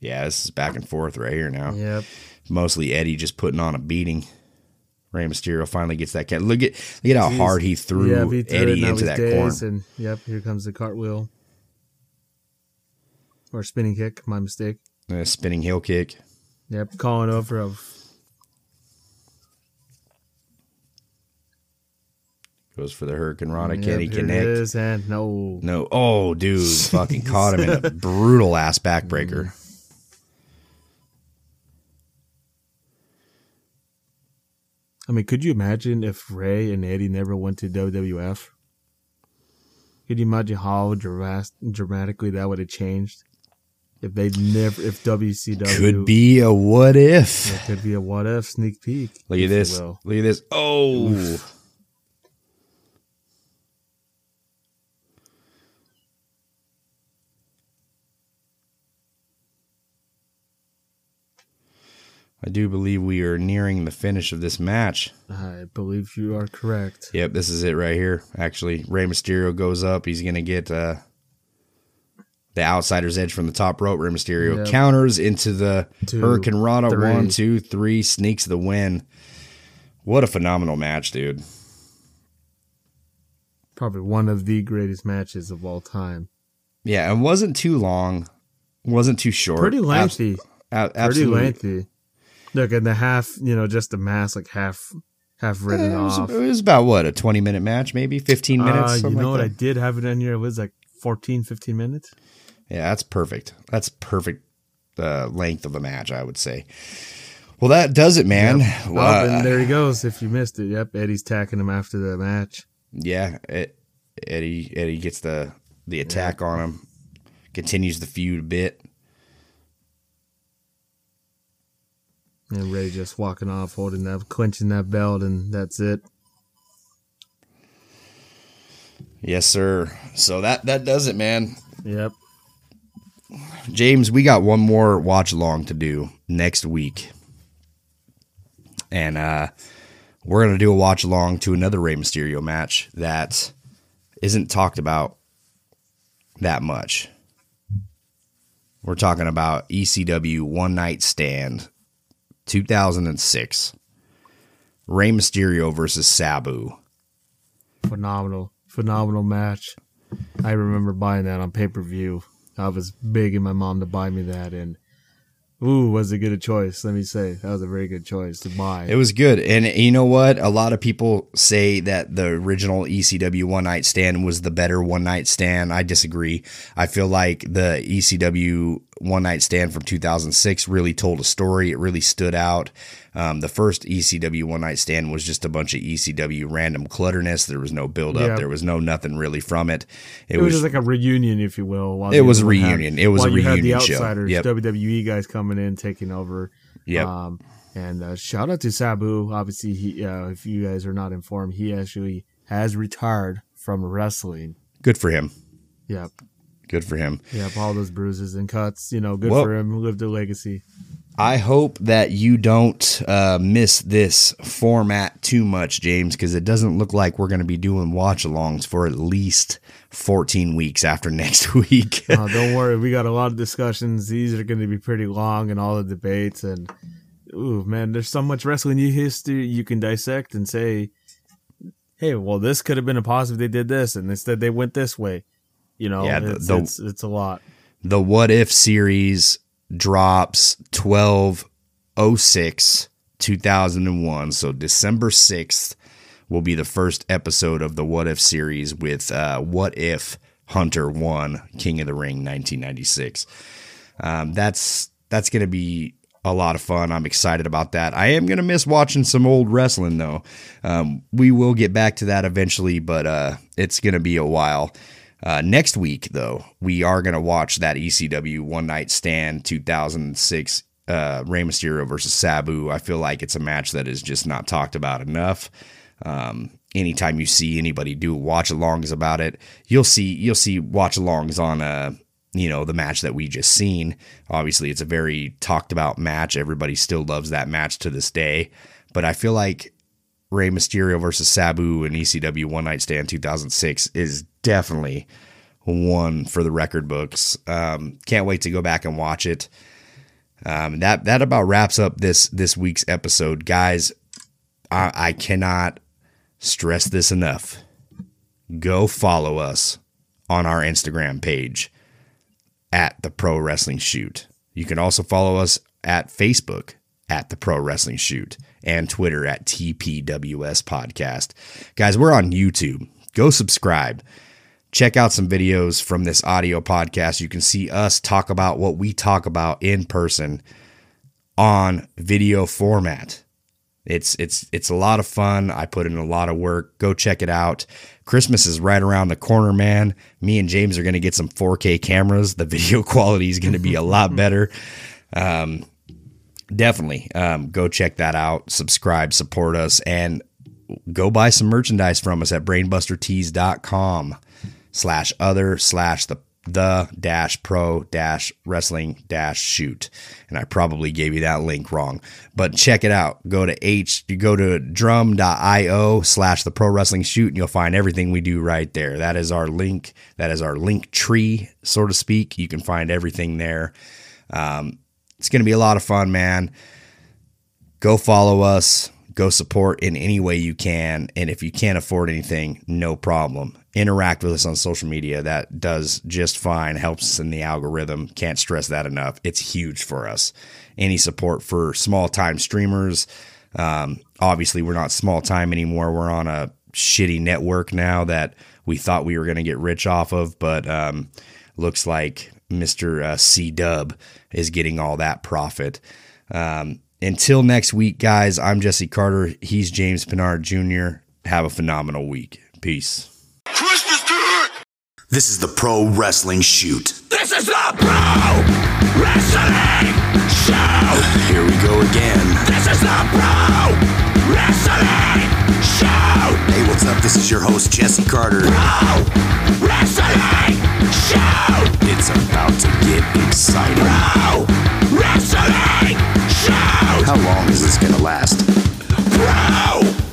Yeah, this is back and forth right here now Yep. mostly Eddie just putting on a beating. Rey Mysterio finally gets that cat. Look at look at how hard he threw yeah, he threw Eddie into that corner. And yep, here comes the cartwheel. Or spinning kick, my mistake. A spinning heel kick. Yep, calling over of Goes for the Hurricane Rana. yep, Can he connect? is, and no. No. Oh, dude, fucking caught him in a [LAUGHS] brutal ass backbreaker. Mm-hmm. I mean, could you imagine if Rey and Eddie never went to WWF? Could you imagine how dras- dramatically that would have changed? If they never, if WCW Could be a what if. It could be a what if sneak peek. Look at this. Look at this. Oh. I do believe we are nearing the finish of this match. I believe you are correct. Yep, this is it right here. Actually, Rey Mysterio goes up. He's gonna get uh, the outsider's edge from the top rope. Rey Mysterio Yep. counters into the Two, Hurricane Rana. three. One, two, three. Sneaks the win. What a phenomenal match, dude. Probably one of the greatest matches of all time. Yeah, it wasn't too long. Wasn't too short. Pretty lengthy. Ab- Pretty absolutely. lengthy. Look, and the half, you know, just the mask, like half, half written Eh, It was, off. it was about what a twenty minute match, maybe fifteen minutes. Uh, you know like what? I did have it in here. It was like 14, 15 minutes. Yeah, that's perfect. That's perfect uh, length of a match, I would say. Well, that does it, man. Well, Uh, and there he goes. If you missed it, yep, Eddie's tacking him after the match. yeah, it, Eddie Eddie gets the the attack on him. continues the feud a bit. And Rey just walking off, holding that, clenching that belt, and that's it. Yes, sir. So that that does it, man. Yep. James, we got one more watch along to do next week. And uh we're gonna do a watch along to another Rey Mysterio match that isn't talked about that much. We're talking about ECW One Night Stand 2006. Rey Mysterio versus Sabu. Phenomenal, phenomenal match. I remember buying that on pay per view. I was begging my mom to buy me that, and ooh, was it good a choice? Let me say that was a very good choice to buy. It was good. And you know what? A lot of people say that the original ECW One Night Stand was the better One Night Stand. I disagree. I feel like the ECW One Night Stand from 2006 really told a story. It really stood out. Um, the first ECW One Night Stand was just a bunch of ECW random clutterness. There was no build up. Yeah. There was no nothing really from it. It, it was, was, just like a reunion, if you will. It the was a had- reunion. It was a had the reunion show. outsiders, Yep. WWE guys coming in, taking over. Yep. Um, and uh, shout out to Sabu. Obviously, he, uh, if you guys are not informed, he actually has retired from wrestling. good for him. Yep. Good for him. Yeah, All those bruises and cuts. You know, good Well- for him. Lived a legacy. I hope that you don't uh, miss this format too much, James, because it doesn't look like we're going to be doing watch alongs for at least 14 weeks after [LAUGHS] next week. [LAUGHS] Oh, don't worry. We got a lot of discussions. These are going to be pretty long and all the debates. And, ooh, man, there's so much wrestling history you can dissect and say, hey, well, this could have been a positive. They did this, and instead they went this way. You know, Yeah, the- it's, the- it's, it's a lot. the What If series drops 1206 2001. So December 6th will be the first episode of the What If series with uh, What If Hunter won King of the Ring 1996. Um, that's that's going to be a lot of fun. I'm excited about that. I am going to miss watching some old wrestling though. Um, we will get back to that eventually, but uh, it's going to be a while. Uh, next week, though, we are going to watch that ECW One Night Stand 2006 uh, Rey Mysterio versus Sabu. I feel like it's a match that is just not talked about enough. Um, anytime you see anybody do watch alongs about it, you'll see you'll see watch alongs on uh you know the match that we just seen. Obviously, it's a very talked about match. Everybody still loves that match to this day. But I feel like Rey Mysterio versus Sabu in ECW One Night Stand 2006 is definitely one for the record books. Um, can't wait to go back and watch it. Um, that that about wraps up this this week's episode, guys. I, I cannot stress this enough. Go follow us on our Instagram page at the Pro Wrestling Shoot. You can also follow us at Facebook at the Pro Wrestling Shoot and Twitter at TPWS Podcast. Guys, we're on YouTube. Go subscribe. Check out some videos from this audio podcast. You can see us talk about what we talk about in person on video format. It's it's it's a lot of fun. I put in a lot of work. Go check it out. Christmas is right around the corner, man. Me and James are going to get some 4K cameras. The [LAUGHS] video quality is going to be a lot [LAUGHS] better. Um, definitely um, go check that out. Subscribe, support us, and go buy some merchandise from us at brainbustertees.com slash other slash the the dash pro dash wrestling dash shoot. And i probably gave you that link wrong but check it out. Go to h you go to drum.io slash the pro wrestling shoot and you'll find everything we do right there. That is our link that is our link tree so to speak. You can find everything there. Um, it's going to be a lot of fun man. Go follow us. Go support in any way you can and if you can't afford anything no problem. Interact with us on social media. That does just fine. Helps us in the algorithm. Can't stress that enough. It's huge for us. Any support for small time streamers um, obviously we're not small time anymore. We're on a shitty network now that we thought we were going to get rich off of but um, looks like mr uh, c dub is getting all that profit um, until next week, guys, I'm Jesse Carter. He's James Pinard Jr. Have a phenomenal week. Peace. Christmas! This is the Pro Wrestling Shoot. This is the Pro Wrestling Show. Here we go again. This is the Pro Wrestling Show! Hey, what's up? This is your host, Jesse Carter. Pro Wrestling Show! It's about to get exciting. Pro Wrestling Show! How long is this gonna last? Pro